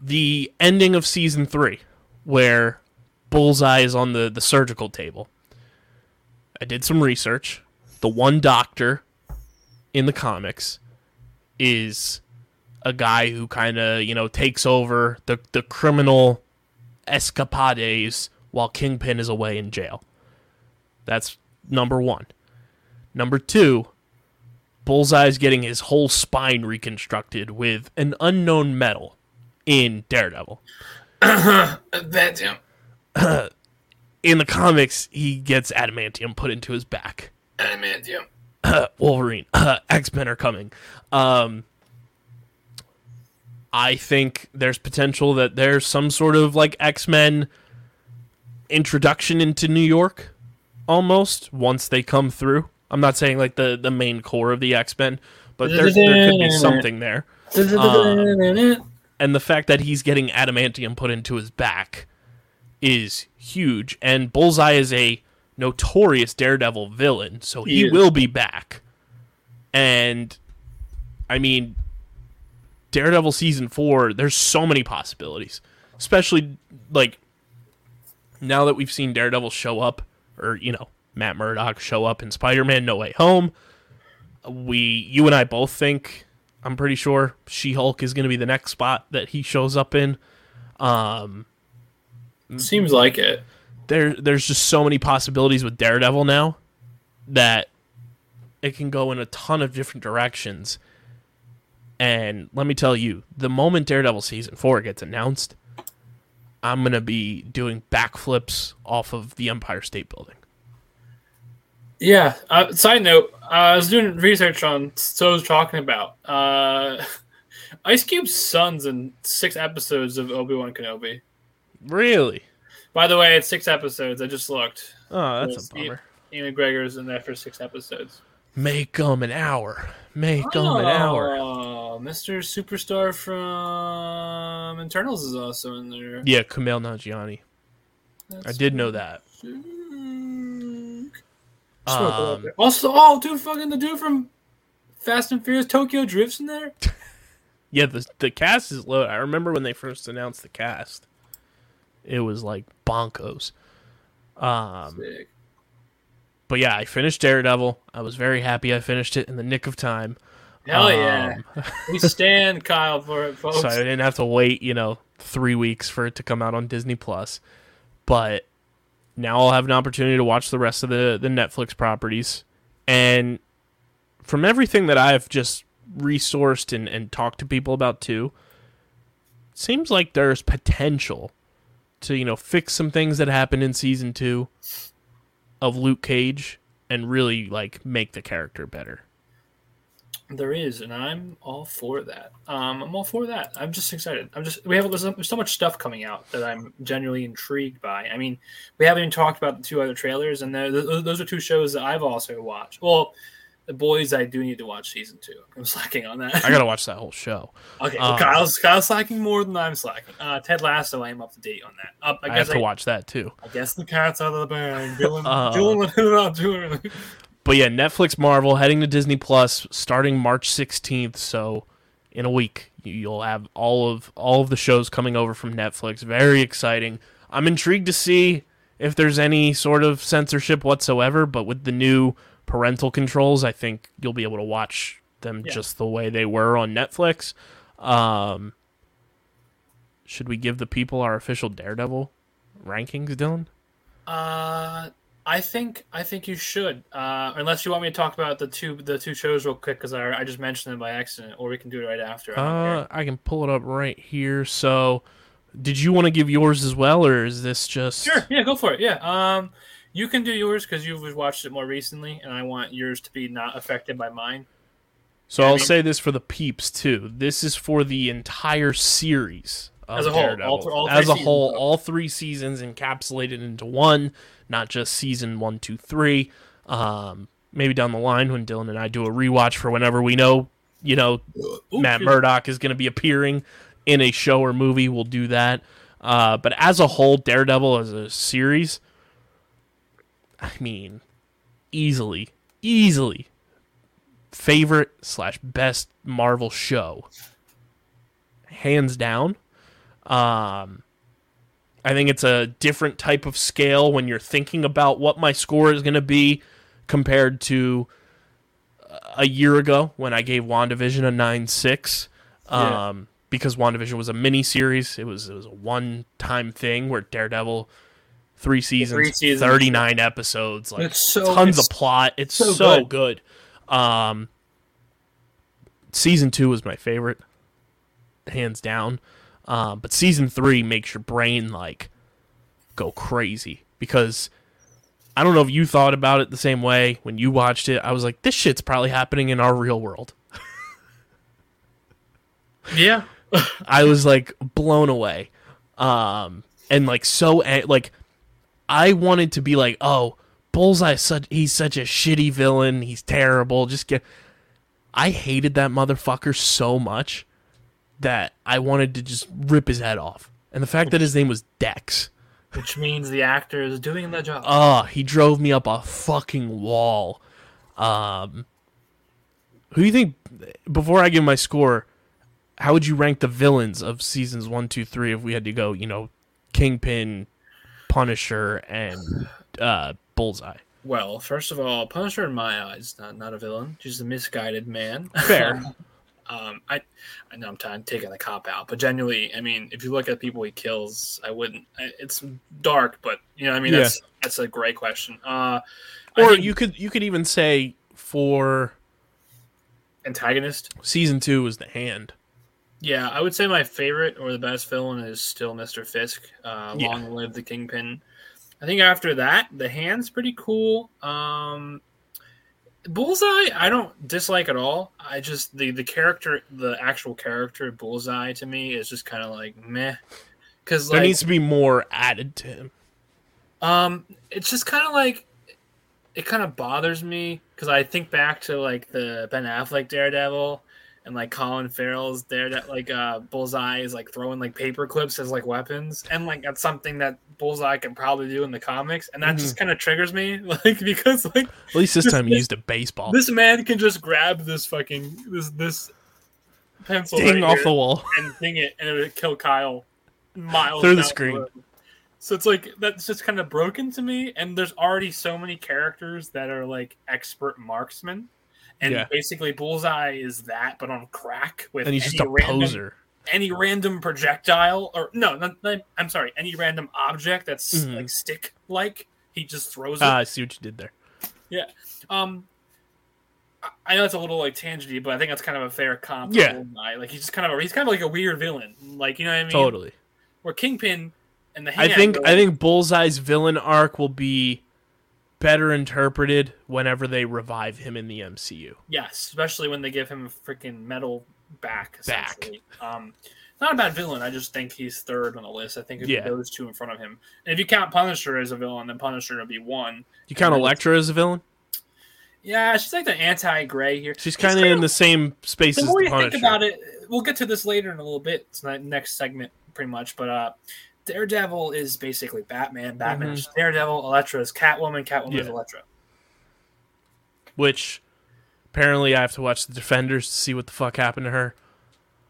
The ending of season three, where Bullseye is on the, the surgical table. I did some research. The one doctor in the comics is a guy who kind of, you know, takes over the, the criminal escapades while Kingpin is away in jail. That's number one. Number two, Bullseye's getting his whole spine reconstructed with an unknown metal in Daredevil. That's him. In the comics, he gets adamantium put into his back. Adamantium. Wolverine, X Men are coming. Um, I think there's potential that there's some sort of like X Men introduction into New York, almost once they come through. I'm not saying like the the main core of the X Men, but there, there could be something there. and the fact that he's getting adamantium put into his back is huge. And Bullseye is a notorious Daredevil villain, so he, He will be back. And I mean, Daredevil season four, there's so many possibilities, especially like now that we've seen Daredevil show up, or you know, Matt Murdock show up in Spider-Man: No Way Home. We, you and I both think, I'm pretty sure She-Hulk is going to be the next spot that he shows up in. Um, Seems like it. there there's just so many possibilities with Daredevil now that it can go in a ton of different directions. And let me tell you, the moment Daredevil season 4 gets announced, I'm going to be doing backflips off of the Empire State Building. Yeah. Uh, side note, uh, I was doing research on so I was talking about uh, Ice Cube's sons in six episodes of Obi Wan Kenobi. Really? By the way, it's six episodes. I just looked. Oh, that's a bummer. Ewan McGregor's in there for six episodes. Make them an hour. Make them an hour. Oh, Mr. Superstar from Eternals is also in there. Yeah, Kumail Nanjiani. I did know that. Um, also, oh, dude, fucking the dude from Fast and Furious Tokyo Drift's in there. Yeah, the the cast is low. I remember when they first announced the cast, it was like bonkos. Um, Sick. but yeah, I finished Daredevil. I was very happy I finished it in the nick of time, Hell yeah. Um, we stand Kyle for it, folks. so I didn't have to wait, you know, three weeks for it to come out on Disney Plus. But now I'll have an opportunity to watch the rest of the the Netflix properties, and from everything that I've just resourced and, and talked to people about too, seems like there's potential to you know fix some things that happened in season two of Luke Cage and really like make the character better. There is, and I'm all for that. Um, I'm all for that. I'm just excited. I'm just we have there's so- much stuff coming out that I'm genuinely intrigued by. I mean, we haven't even talked about the two other trailers, and those those are two shows that I've also watched. Well, the boys, I do need to watch season two. I'm slacking on that. I gotta watch that whole show. okay, well, um, Kyle's Kyle's slacking more than I'm slacking. Uh, Ted Lasso, I am up to date on that. Up, I I, have to I, watch that too. I guess the cat's out of the bag. Dylan, Uh, Dylan, not doing it. But yeah, Netflix Marvel heading to Disney Plus starting March 16th, so in a week you'll have all of all of the shows coming over from Netflix. Very exciting. I'm intrigued to see if there's any sort of censorship whatsoever, but with the new parental controls, I think you'll be able to watch them Yeah. just the way they were on Netflix. Um should we give the people our official Daredevil rankings, Dylan? Uh, I think I think you should. Uh, unless you want me to talk about the two the two shows real quick because I, I just mentioned them by accident, or we can do it right after. I Uh, I can pull it up right here. So, did you want to give yours as well, or is this just. Sure, yeah, go for it. Yeah. Um, you can do yours because you've watched it more recently, and I want yours to be not affected by mine. So Yeah, I I'll mean- say this for the peeps too. This is for the entire series of As a whole, all all as three a whole, seasons. all three seasons encapsulated into one, not just season one, two, three. Um, maybe down the line when Dylan and I do a rewatch for whenever we know, you know, Matt Murdock is going to be appearing in a show or movie, we'll do that. Uh, but as a whole, Daredevil as a series, I mean, easily, easily favorite slash best Marvel show, hands down. Um, I think it's a different type of scale when you're thinking about what my score is going to be compared to a year ago when I gave WandaVision a 9 6. Um, Yeah. Because WandaVision was a mini series, it was it was a one time thing where Daredevil, three seasons, Three seasons. 39 episodes, like It's so- tons it's of plot. It's so so, good. good. Um, season two was my favorite, hands down. Um, but season three makes your brain like go crazy because I don't know if you thought about it the same way when you watched it. I was like, this shit's probably happening in our real world. Yeah. I was like blown away. Um and like so like I wanted to be like, "Oh, Bullseye such he's such a shitty villain. He's terrible. Just get I hated that motherfucker so much that I wanted to just rip his head off. And the fact that his name was Dex. Which means the actor is doing the job. Oh, he drove me up a fucking wall. Um, who do you think? Before I give my score, how would you rank the villains of seasons one, two, three? If we had to go, you know, Kingpin, Punisher, and uh, Bullseye. Well, first of all, Punisher in my eyes not not a villain, just a misguided man. Fair. Um, I I know I'm taking the cop out, but genuinely, I mean, if you look at people he kills, I wouldn't. I- It's dark, but you know, I mean, Yeah. that's that's a great question. Uh, Or think you could you could even say for antagonist. season two was the hand. Yeah, I would say my favorite or the best villain is still Mr. Fisk. Uh, Yeah. Long live the Kingpin. I think after that, the hand's pretty cool. Um, Bullseye, I don't dislike at all. I just the the character, the actual character Bullseye to me is just kind of like meh. Because There like, needs to be more added to him. um, it's just kind of like it kind of bothers me because I think back to like the Ben Affleck Daredevil and like Colin Farrell's there that like uh, Bullseye is like throwing like paper clips as like weapons, and like that's something that Bullseye can probably do in the comics, and that just kind of triggers me, like because like At least this This- time he used a baseball. this man can just grab this fucking this this pencil Ding right off the wall. and ding it, and it would kill Kyle miles Through the screen. road. So it's like that's just kind of broken to me, and there's already so many characters that are like expert marksmen, and Yeah. basically Bullseye is that, but on crack with And he's any just a random, poser. any random projectile or no, not, not- I'm sorry, any random object that's Mhm. like stick like he just throws it. Ah, I see what you did there. Yeah. Um, I- know it's a little like tangenty, but I think that's kind of a fair comp. Yeah. Bullseye. like he's just kind of he's kind of like a weird villain, like you know what I mean? Totally. Where Kingpin and the I think I think Bullseye's villain arc will be better interpreted whenever they revive him in the MCU. yes, especially when they give him a freaking metal back. Back. Um, not a bad villain. I just think he's third on the list. I think Yeah. those two in front of him. And if you count Punisher as a villain, then Punisher would be one. You count Elektra as a villain? Yeah, she's like the anti-gray here. She's kind of in the same space the as the you Punisher. think about it, we'll get to this later in a little bit. It's not next segment, pretty much. But uh, Daredevil is basically Batman. Batman is Daredevil. Elektra is Catwoman. Catwoman is Mm-hmm. Elektra. which apparently I have to watch the Defenders to see what the fuck happened to her.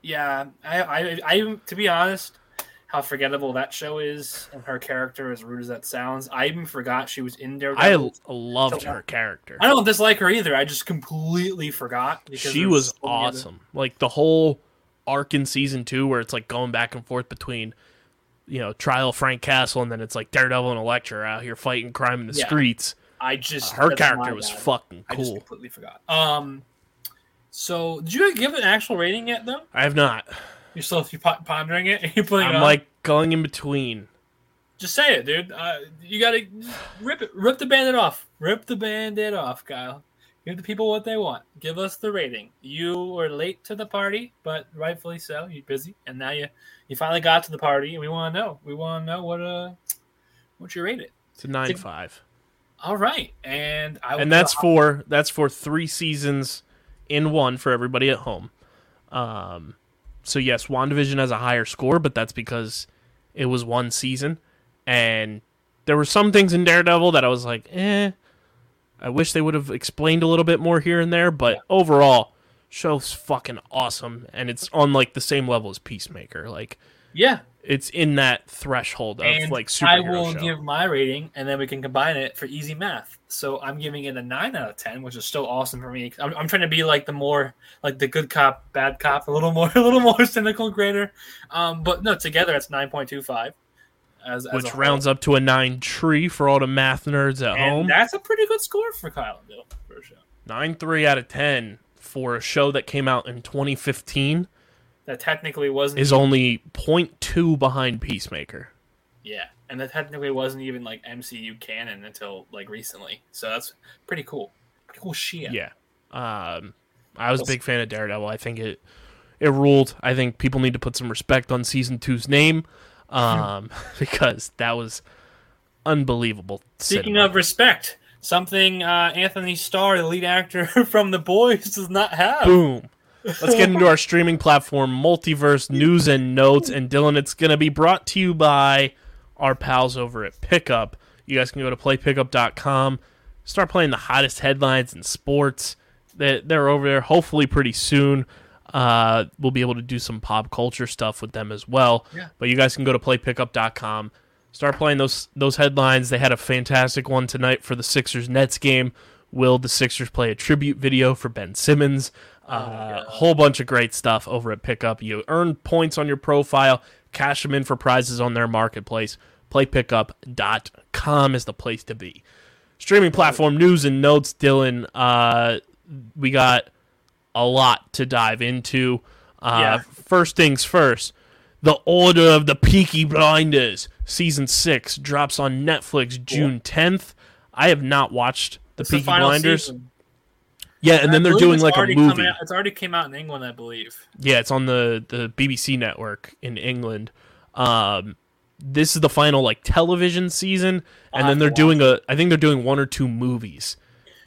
Yeah, I, I, I, to be honest, how forgettable that show is, and her character, as rude as that sounds, I even forgot she was in I Daredevil. l- loved So- her character. I don't dislike her either. I just completely forgot because She was other- awesome. Like the whole arc in season two, where it's like going back and forth between, you know, trial Frank Castle, and then it's like Daredevil and Elektra out here fighting crime in the Yeah. streets. I just Her character was bad. fucking I just cool. completely forgot. Um, so did you give an actual rating yet? Though I have not. you're still you po- pondering it. You're putting I'm on? like going in between. just say it, dude. Uh, you gotta rip it, rip the bandit off, rip the bandit off, Kyle. Give the people what they want. Give us the rating. You were late to the party, but rightfully so. You're busy, and now you you finally got to the party, and we want to know. We want to know what uh what you rate it. It's a nine five, All right, and I and that's for that's for three seasons in one for everybody at home. Um, so yes, WandaVision has a higher score, but that's because it was one season, and there were some things in Daredevil that I was like, eh. I wish they would have explained a little bit more here and there, but overall, show's fucking awesome, and it's on like the same level as Peacemaker. Like yeah. it's in that threshold of and like I will show. give my rating, and then we can combine it for easy math. So I'm giving it a nine out of ten, which is still awesome for me. I'm, I'm trying to be like the more like the good cop, bad cop, a little more, a little more cynical grader. Um, but no, together it's nine point two five. As, as which rounds up to a nine tree for all the math nerds at and home. that's a pretty good score for Kyle and Bill for a show. Nine three out of ten for a show that came out in 2015 That technically wasn't is only 0.2 behind Peacemaker. yeah, and that technically wasn't even like MCU canon until like recently. So that's pretty cool. Pretty cool shit. Yeah. Um, I was a big fan of Daredevil. I think it it ruled. I think people need to put some respect on season two's name um, because that was unbelievable. Speaking cinema. of respect, something uh, Antony Starr, the lead actor from The Boys, does not have. Boom. Let's get into our streaming platform, Multiverse News and Notes. And Dylan, it's going to be brought to you by our pals over at Pickup. You guys can go to playpickup.com, start playing the hottest headlines in sports. They- They're over there hopefully pretty soon. Uh, we'll be able to do some pop culture stuff with them as well. Yeah. But you guys can go to playpickup.com, start playing those those headlines. They had a fantastic one tonight for the Sixers Nets game Will the Sixers play a tribute video for Ben Simmons? A whole bunch of great stuff over at Pickup. You earn points on your profile, cash them in for prizes on their marketplace. PlayPickup.com is the place to be. Streaming platform news and notes, Dylan. Uh, we got a lot to dive into. Uh, Yeah. First things first. The Order of the Peaky Blinders, season six, drops on Netflix June 10th. I have not watched the It's Peaky final Blinders. season. Yeah, and I then they're doing like a movie. out- it's already came out in England, I believe. Yeah, it's on the the BBC network in England. Um, this is the final like television season, I'll and then they're doing a. I think they're doing one or two movies.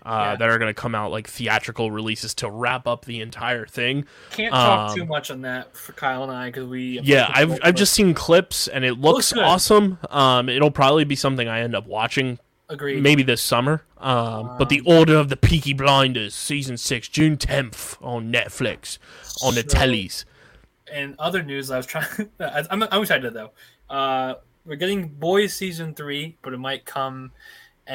Uh, Yeah. that are going to come out like theatrical releases to wrap up the entire thing. Can't talk Um, too much on that for Kyle and I because we. Yeah, I've I've just seen clips and it looks Looks awesome. Um, it'll probably be something I end up watching agreed. maybe this summer. Um, but the Order of the Peaky Blinders, season six, June tenth on Netflix on the tellies. and other news I was trying. I- I'm, I'm excited though. Uh, we're getting Boys season three, but it might come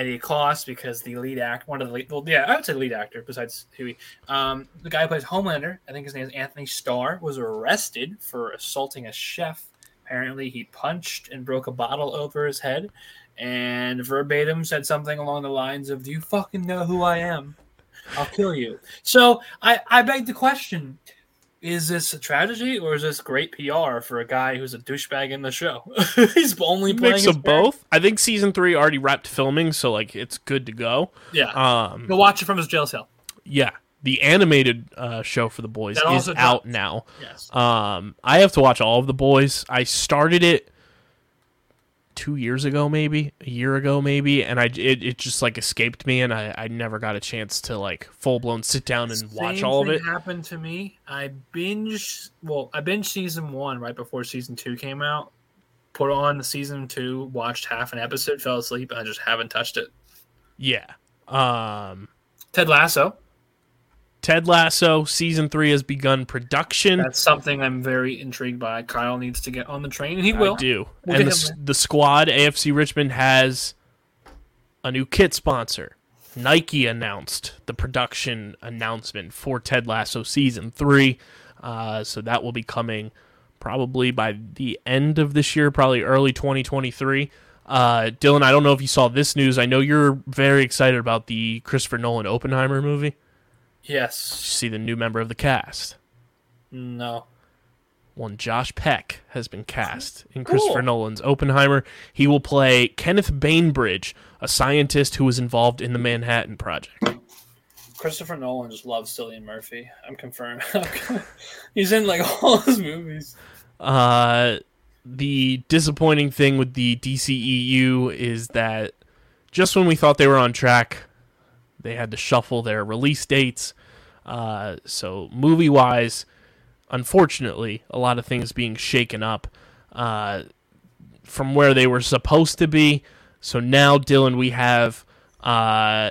a cost because the lead act, one of the lead, well, yeah, I would say lead actor besides Huey, um, the guy who plays Homelander, I think his name is Antony Starr, was arrested for assaulting a chef. Apparently, he punched and broke a bottle over his head, and verbatim said something along the lines of, "Do you fucking know who I am? I'll kill you." So I, I beg the question: is this a tragedy or is this great PR for a guy who's a douchebag in the show? He's only playing Mix of both. I think season three already wrapped filming, so like it's good to go. Yeah, Um, go watch it from his jail cell. yeah, the animated uh, show for the boys is out now. Yes, Um, I have to watch all of the boys. I started it two years ago, maybe a year ago, maybe, and I it, it just like escaped me, and I, I never got a chance to like full blown sit down and watch Same all of it. Happened to me. I binge. Well, I binge season one right before season two came out. Put on the season two, watched half an episode, fell asleep, and I just haven't touched it. Yeah. Um, Ted Lasso. Ted Lasso season three has begun production. That's something I'm very intrigued by. Kyle needs to get on the train, and he will. I do. We'll and the, the squad, AFC Richmond, has a new kit sponsor. Nike announced the production announcement for Ted Lasso season three. Uh, so that will be coming probably by the end of this year, probably early 2023. Uh, Dylan, I don't know if you saw this news. I know you're very excited about the Christopher Nolan Oppenheimer movie. Yes. Did you see the new member of the cast? No. one Josh Peck has been cast in Cool. Christopher Nolan's Oppenheimer. He will play Kenneth Bainbridge, a scientist who was involved in the Manhattan Project. Christopher Nolan just loves Cillian Murphy. I'm confirmed. He's in like all his movies. Uh, the disappointing thing with the DCEU is that just when we thought they were on track, they had to shuffle their release dates. Uh, so movie wise, unfortunately, a lot of things being shaken up uh, from where they were supposed to be. So now, Dylan, we have uh,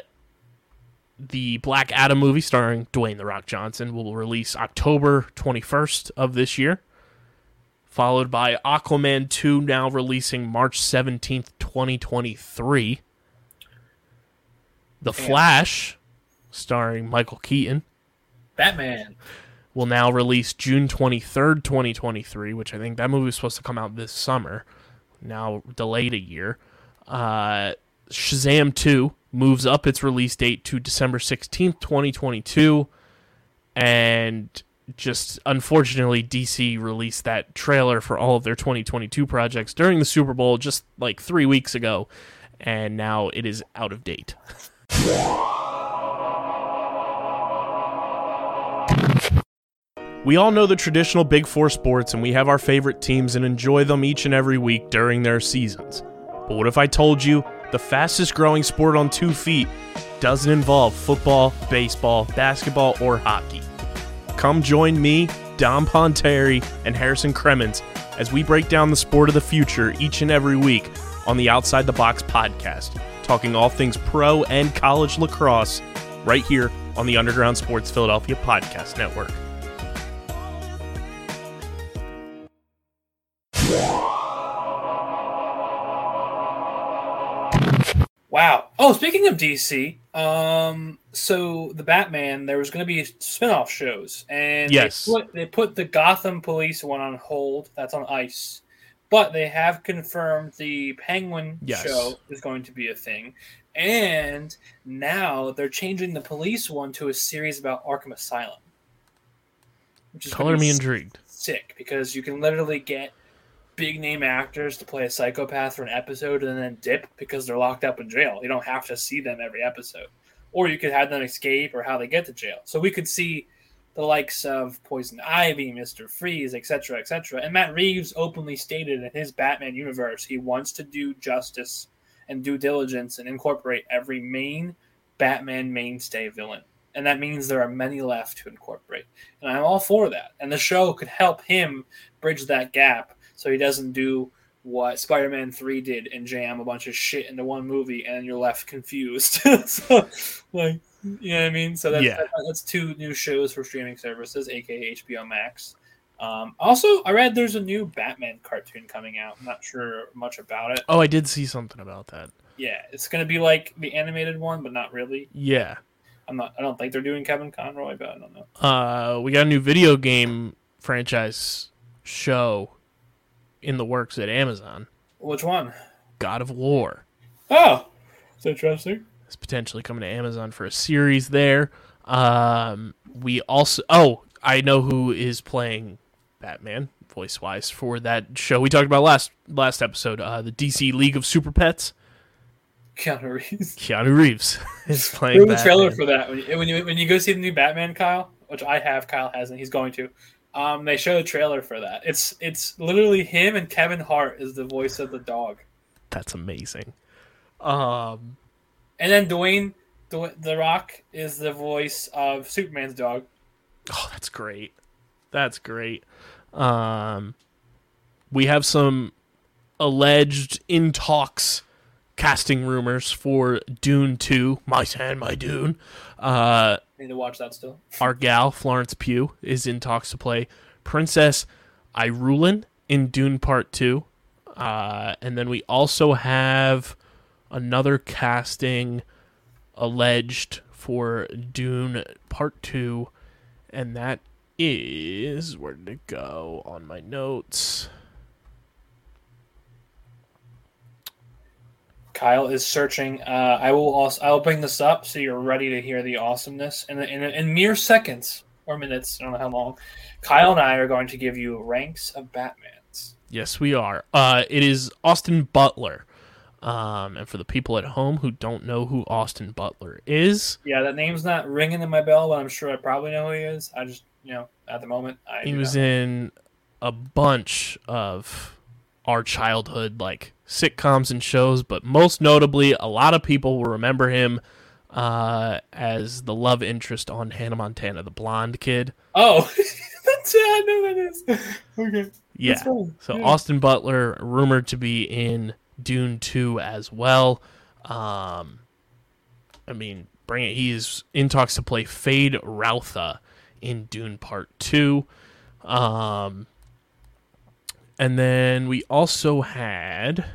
the Black Adam movie starring Dwayne the Rock Johnson will release October 21st of this year, followed by Aquaman 2 now releasing March 17th, 2023. The Flash, starring Michael Keaton, Batman. will now release June 23rd, 2023, which I think that movie was supposed to come out this summer, now delayed a year. Uh, Shazam 2 moves up its release date to December 16th, 2022. And just unfortunately, DC released that trailer for all of their 2022 projects during the Super Bowl just like three weeks ago. And now it is out of date. We all know the traditional Big Four sports, and we have our favorite teams and enjoy them each and every week during their seasons. But what if I told you the fastest growing sport on two feet doesn't involve football, baseball, basketball, or hockey? Come join me, Dom Ponteri, and Harrison Cremens as we break down the sport of the future each and every week on the Outside the Box podcast, talking all things pro and college lacrosse right here on the Underground Sports Philadelphia Podcast Network. Wow. Oh, speaking of DC, um, so the Batman, there was going to be spin-off shows, and Yes. they put, they put the Gotham Police one on hold. That's on ice, but they have confirmed the Penguin Yes. show is going to be a thing, and now they're changing the police one to a series about Arkham Asylum, which is Color me intrigued. sick because you can literally get big name actors to play a psychopath for an episode and then dip because they're locked up in jail. You don't have to see them every episode. Or you could have them escape or how they get to jail. So we could see the likes of Poison Ivy, Mr. Freeze, etc., etc. And Matt Reeves openly stated in his Batman universe he wants to do justice and due diligence and incorporate every main Batman mainstay villain. And that means there are many left to incorporate. And I'm all for that. And the show could help him bridge that gap so he doesn't do what Spider-Man 3 did and jam a bunch of shit into one movie and you're left confused. so, like, you know what I mean? So that's, Yeah. that's two new shows for streaming services, aka HBO Max. Um, also, I read there's a new Batman cartoon coming out. I'm not sure much about it. Oh, I did see something about that. Yeah, it's gonna be like the animated one, but not really. Yeah. I'm not. I don't think they're doing Kevin Conroy, but I don't know. Uh, we got a new video game franchise show in the works at Amazon. Which one? God of War Oh, it's interesting. Potentially coming to Amazon for a series there. Um, we also oh, I know who is playing Batman voice wise for that show we talked about last last episode. Uh, the DC League of Super Pets. Keanu Reeves. Keanu Reeves is playing. The trailer for that. When you, when you when you go see the new Batman, Kyle, which I have, Kyle hasn't. He's going to. Um, they show the trailer for that. It's it's literally him and Kevin Hart is the voice of the dog, That's amazing. Um, and then Dwayne, Dwayne the Rock is the voice of Superman's dog. Oh, that's great. That's great. Um, we have some alleged in talks casting rumors for Dune 2, My Sand, My Dune. Uh, Need to watch that still. our gal, Florence Pugh, is in talks to play Princess Irulan in Dune Part 2. Uh, and then we also have another casting alleged for Dune Part 2. And that is. Where did it go on my notes? Kyle is searching. Uh, I will also I will bring this up so you're ready to hear the awesomeness. And in, in, in mere seconds or minutes, I don't know how long, Kyle and I are going to give you ranks of Batmans. Yes, we are. Uh, it is Austin Butler. Um, and for the people at home who don't know who Austin Butler is, Yeah, that name's not ringing in my bell, but I'm sure I probably know who he is. I just, you know, at the moment, I he was not. in a bunch of our childhood like sitcoms and shows, but most notably, a lot of people will remember him uh, as the love interest on Hannah Montana, the blonde kid. Oh, that's yeah, I know that is. Okay, Yeah. So yeah. Austin Butler rumored to be in Dune 2 as well. Um, I mean, bring it. He is in talks to play Fade Routha in Dune Part 2. Um, and then we also had.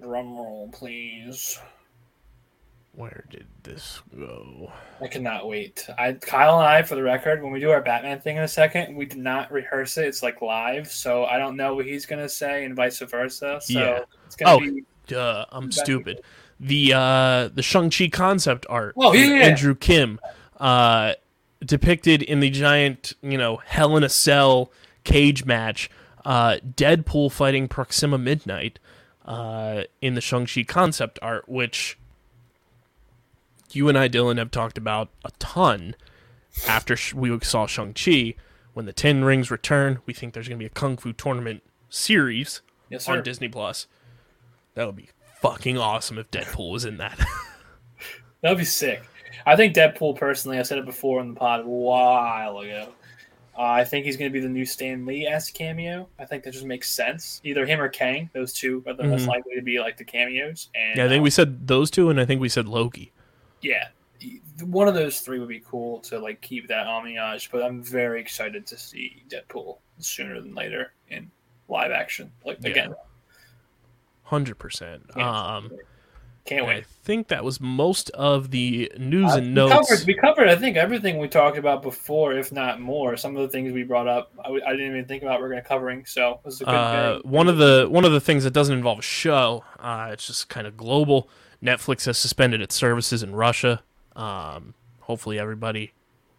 drum roll, please. Where did this go? I cannot wait. I Kyle and I, for the record, when we do our Batman thing in a second, we did not rehearse it. It's like live, so I don't know what he's gonna say, and vice versa. So Yeah. it's gonna Oh. be Duh, I'm stupid. The uh the Shang-Chi concept art Oh, yeah. Andrew Kim uh depicted in the giant, you know, Hell in a Cell cage match, uh Deadpool fighting Proxima Midnight uh in the Shang-Chi concept art which you and I Dylan have talked about a ton after we saw Shang-Chi when the 10 rings return, we think there's going to be a kung fu tournament series yes, on Disney Plus. That would be fucking awesome if Deadpool was in that. That'd be sick. I think Deadpool personally. I said it before in the pod a while ago. Uh, I think he's going to be the new Stan Lee s cameo. I think that just makes sense. Either him or Kang. Those two are the most Mhm. likely to be like the cameos. And yeah, I think uh, we said those two, and I think we said Loki. Yeah, one of those three would be cool to like keep that homage. But I'm very excited to see Deadpool sooner than later in live action. Like Yeah. again, Hundred percent. Yeah. Um, Can't wait. I think that was most of the news Uh, and we notes. covered, we covered, I think, everything we talked about before, if not more. Some of the things we brought up, I, I didn't even think about we're going to covering. So it was a good Uh, one of the one of the things that doesn't involve a show, uh, it's just kind of global. Netflix has suspended its services in Russia. Um, hopefully, everybody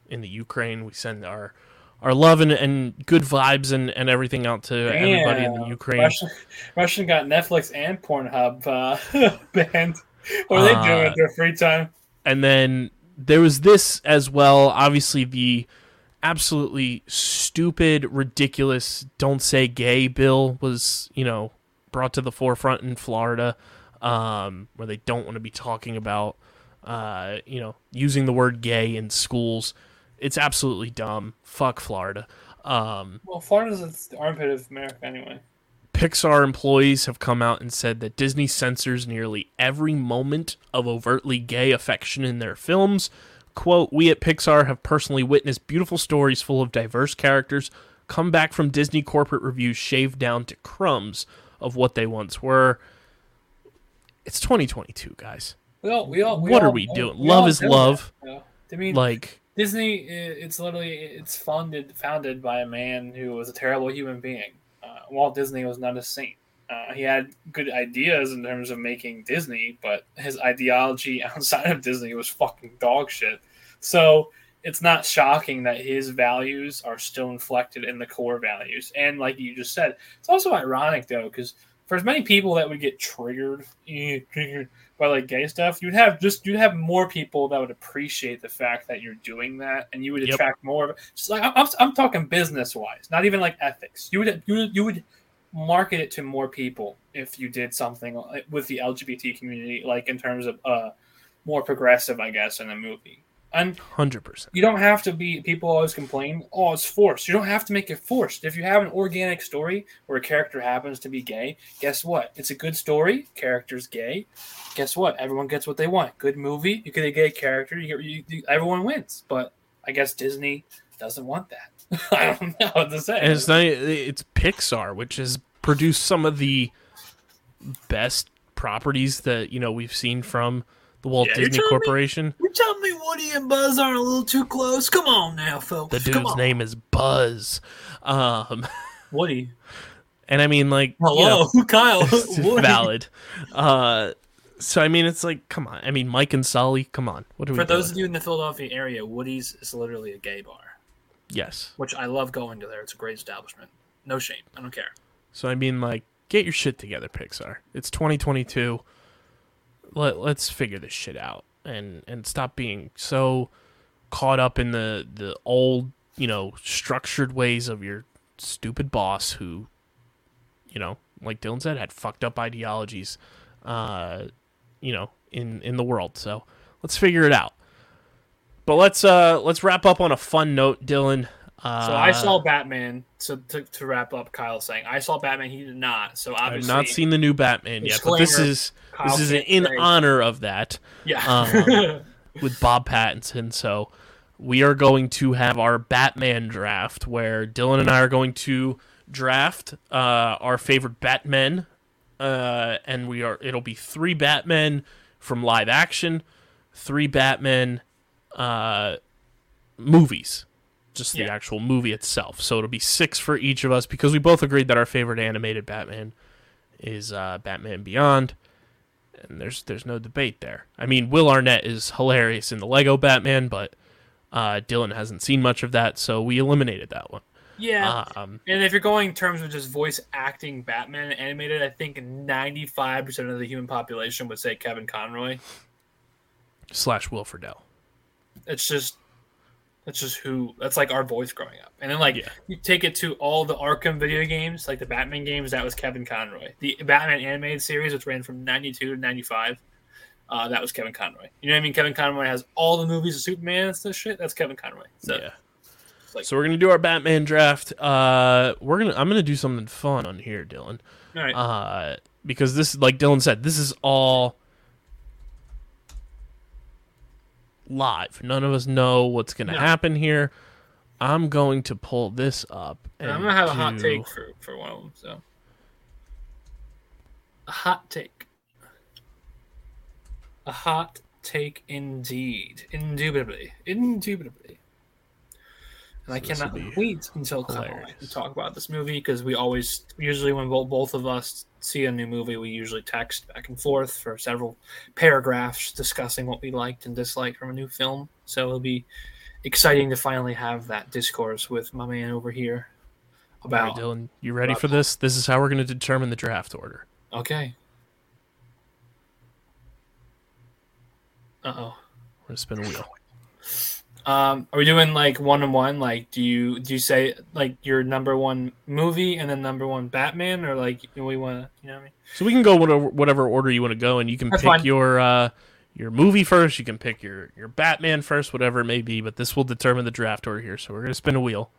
in the Ukraine, we send our our love and, and good vibes and, and everything out to everybody in the Ukraine. Russian, Russian got Netflix and Pornhub uh, banned. What are they doing Uh, with their free time? And then there was this as well. Obviously, the absolutely stupid, ridiculous "Don't Say Gay" bill was, you know, brought to the forefront in Florida, um, where they don't want to be talking about, uh, you know, using the word "gay" in schools. It's absolutely dumb. Fuck Florida. Um, Well, Florida's the armpit of America anyway. Pixar employees have come out and said that Disney censors nearly every moment of overtly gay affection in their films. Quote, We at Pixar have personally witnessed beautiful stories full of diverse characters come back from Disney corporate reviews shaved down to crumbs of what they once were. It's 2022, guys. We all, we all, we What are we doing? we Love is do love. that? I mean, Like, Disney, it's literally it's funded founded by a man who was a terrible human being. Uh, Walt Disney was not a saint. Uh, he had good ideas in terms of making Disney, but his ideology outside of Disney was fucking dog shit. So it's not shocking that his values are still inflected in the core values. And like you just said, it's also ironic though, because for as many people that would get triggered, eh, triggered by like gay stuff, you'd have just you'd have more people that would appreciate the fact that you're doing that, and you would Yep. attract more. of it. Just like I'm, I'm, I'm talking business wise, not even like ethics. You would you you would market it to more people if you did something with the LGBT community, like in terms of uh more progressive, I guess, in a movie. And 100%. you don't have to be people always complain oh it's forced. You don't have to make it forced. If you have an organic story where a character happens to be gay guess what? It's a good story character's gay. Guess what? Everyone gets what they want. Good movie you get a gay character you get you, you- everyone wins. But i guess disney doesn't want that. I don't know what to say. And it's not, it's Pixar, which has produced some of the best properties that, you know, we've seen from the Walt Yeah, you're Disney telling me- Corporation. you telling me woody and buzz aren't a little too close come on now folks The dude's name is Buzz. Um, woody and I mean, like, you hello know, kyle Woody. valid. Uh, so, I mean, it's like, come on. I mean, Mike and Sully, come on. What are we for those doing? of you in the philadelphia area woody's is literally a gay bar Yes. which I love going to there. It's a great establishment. No shame. I don't care. So, I mean, like, get your shit together, Pixar. It's 2022. Let, let's figure this shit out and, and stop being so caught up in the, the old, you know, structured ways of your stupid boss who, you know, like Dylan said, had fucked up ideologies, uh, you know, in, in the world. So let's figure it out. But let's uh let's wrap up on a fun note, Dylan. Uh, So I saw Batman. So to, to wrap up, Kyle saying I saw Batman. He did not. So I've obviously, not seen the new Batman yet, but this is Kyle this is in say- honor of that Yeah. um, with Bob Pattinson. So we are going to have our Batman draft where Dylan and I are going to draft uh, our favorite Batmen, uh, and we are it'll be three Batmen from live action, three Batman uh, movies. Just the Yeah. actual movie itself. So it'll be six for each of us because we both agreed that our favorite animated Batman is uh, Batman Beyond and there's there's no debate there. I mean, Will Arnett is hilarious in the Lego Batman, but uh, Dylan hasn't seen much of that, so we eliminated that one. yeah. Um, and if you're going in terms of just voice acting Batman animated, I think 95% of the human population would say Kevin Conroy. slash Will Friedle. It's just that's just who that's like our voice growing up. And then like Yeah. you take it to all the Arkham video games, like the Batman games, that was Kevin Conroy. The Batman animated series, which ran from ninety two to ninety five, uh, that was Kevin Conroy. You know what I mean? Kevin Conroy has all the movies of Superman and stuff shit. That's Kevin Conroy. So yeah. like- so we're gonna do our Batman draft. Uh, we're gonna I'm gonna do something fun on here, Dylan. all right. Uh, because this, like Dylan said, this is all live. None of us know what's gonna No. happen here. I'm going to pull this up. And I'm gonna have a hot take for, for one of them. So a hot take. A hot take indeed. Indubitably. Indubitably. And I cannot wait until Kyle and I hilarious. can talk about this movie because we always, usually when both, of us see a new movie, we usually text back and forth for several paragraphs discussing what we liked and disliked from a new film. So it'll be exciting to finally have that discourse with my man over here All right, about. Dylan, you ready for this? This is how we're going to determine the draft order. Okay. Uh oh. We're going to spin a wheel. Um, are we doing like one on one? Like, do you do you say like your number one movie and then number one Batman, or like we want to, you know what I mean? So we can go whatever, whatever order you want to go, and you can That's pick fine. your uh, your movie first. You can pick your your Batman first, whatever it may be. But this will determine the draft order here. So we're going to spin a wheel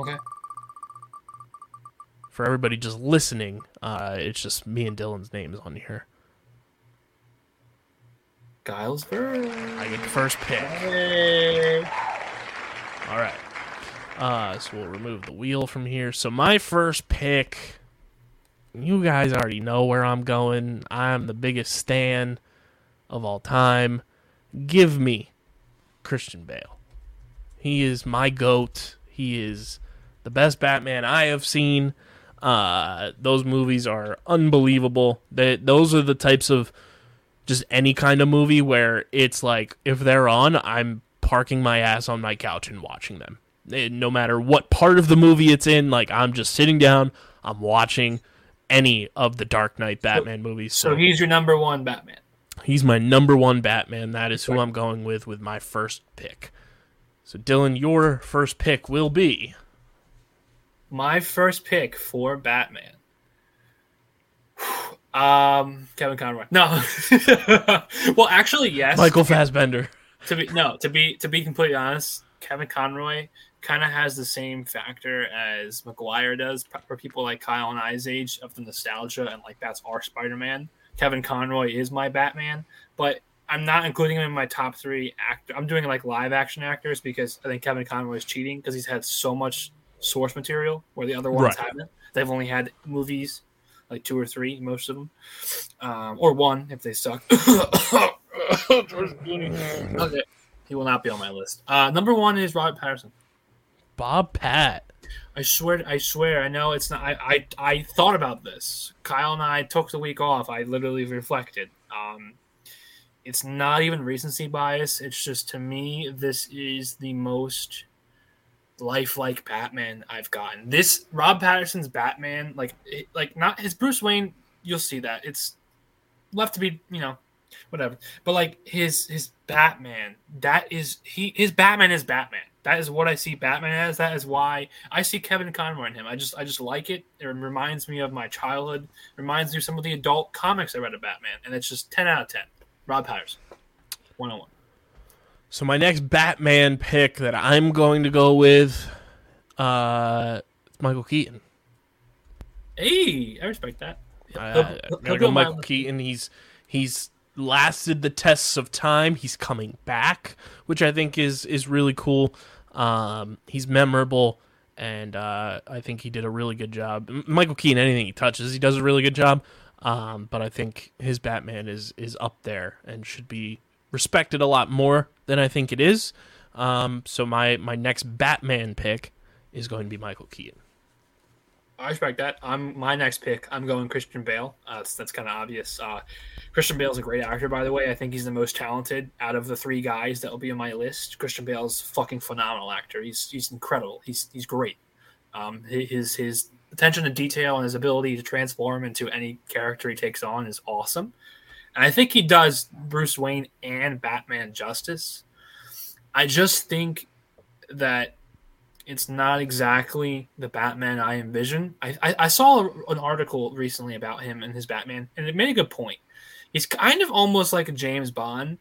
Okay. for everybody just listening. Uh, it's just me and Dylan's names on here. Giles. I get the first pick. Hey. All right. Uh, so we'll remove the wheel from here. So my first pick, you guys already know where I'm going. I'm the biggest stan of all time. Give me Christian Bale. He is my goat. He is the best Batman I have seen. Uh, those movies are unbelievable. They, those are the types of just any kind of movie where it's like if they're on, I'm parking my ass on my couch and watching them. Eh, No matter what part of the movie it's in, like I'm just sitting down, I'm watching any of the Dark Knight Batman movies. So So he's your number one Batman. he's my number one Batman. That is who I'm going with with my first pick. So Dylan, your first pick will be My first pick for Batman. Um, Kevin Conroy. No. well, actually, yes. Michael Fassbender. to be no to be to be completely honest kevin conroy kind of has the same factor as maguire does for people like kyle and i's age of the nostalgia and like that's our spider-man kevin conroy is my batman but i'm not including him in my top three actor i'm doing like live action actors because i think kevin conroy is cheating because he's had so much source material where the other ones Right. haven't they've only had movies like two or three most of them um, or one if they suck Okay. He will not be on my list. Uh, number one is Robert Pattinson. Bob Pat. I swear, I swear, I know it's not. I, I, I thought about this. Kyle and I took the week off. I literally reflected. Um, it's not even recency bias. It's just to me, this is the most lifelike Batman I've gotten. This Rob Pattinson's Batman, like, it, like not his Bruce Wayne. You'll see that it's left to be, you know, whatever. But like his his Batman, that is he his Batman is Batman. That is what I see Batman as. That is why I see Kevin Conroy in him. I just I just like it. It reminds me of my childhood. Reminds me of some of the adult comics I read of Batman, and it's just ten out of ten. Rob Pattinson, one on one. So my next Batman pick that I'm going to go with, uh, it's Michael Keaton. Hey, I respect that. I, He'll- I, he'll- he'll gotta be go Michael. Keaton. He's he's lasted the tests of time. He's coming back, which I think is is really cool. Um, he's memorable, and uh, I think he did a really good job. Michael Keaton, anything he touches, he does a really good job. Um, but I think his Batman is is up there and should be respected a lot more than I think it is. Um, so my my next Batman pick is going to be Michael Keaton. I respect that. I'm my next pick. I'm going Christian Bale. Uh, that's that's kind of obvious. Uh, Christian Bale's a great actor, by the way. I think he's the most talented out of the three guys that will be on my list. Christian Bale's fucking phenomenal actor. He's he's incredible. He's he's great. Um, his his attention to detail and his ability to transform into any character he takes on is awesome. And I think he does Bruce Wayne and Batman justice. I just think that it's not exactly the Batman I envision. I, I, I saw an article recently about him and his Batman, and it made a good point. He's kind of almost like a James Bond